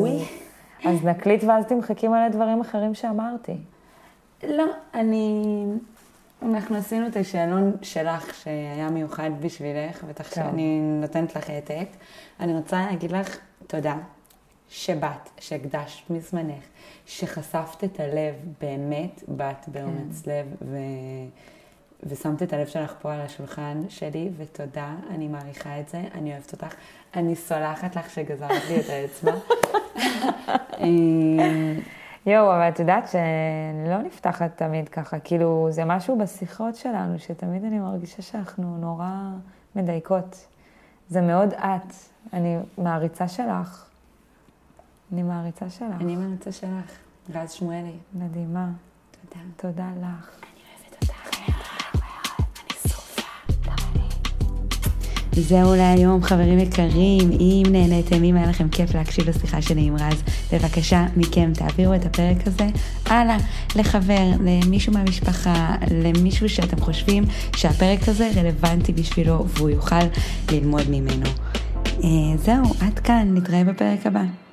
אז נקליט ואז תמחקי מלא דברים אחרים שאמרתי. לא, אני... אנחנו עשינו את השאלון שלך, שהיה מיוחד בשבילך, בטח שאני נותנת לך העתק. אני רוצה להגיד לך תודה שבאת, שהקדשת מזמנך, שחשפת את הלב, באמת באת באומץ כן. לב, ו... ושמת את הלב שלך פה על השולחן שלי, ותודה, אני מעריכה את זה, אני אוהבת אותך. אני סולחת לך שגזרת לי את האצבע. יואו, אבל את יודעת שאני לא נפתחת תמיד ככה, כאילו, זה משהו בשיחות שלנו, שתמיד אני מרגישה שאנחנו נורא מדייקות. זה מאוד את. אני מעריצה שלך. אני מעריצה שלך. אני מעריצה שלך. רז שמואלי. מדהימה. תודה. תודה לך. וזהו להיום, חברים יקרים. אם נהניתם, אם היה לכם כיף להקשיב לשיחה שלי עם רז, בבקשה מכם תעבירו את הפרק הזה הלאה לחבר, למישהו מהמשפחה, למישהו שאתם חושבים שהפרק הזה רלוונטי בשבילו והוא יוכל ללמוד ממנו. אה, זהו, עד כאן, נתראה בפרק הבא.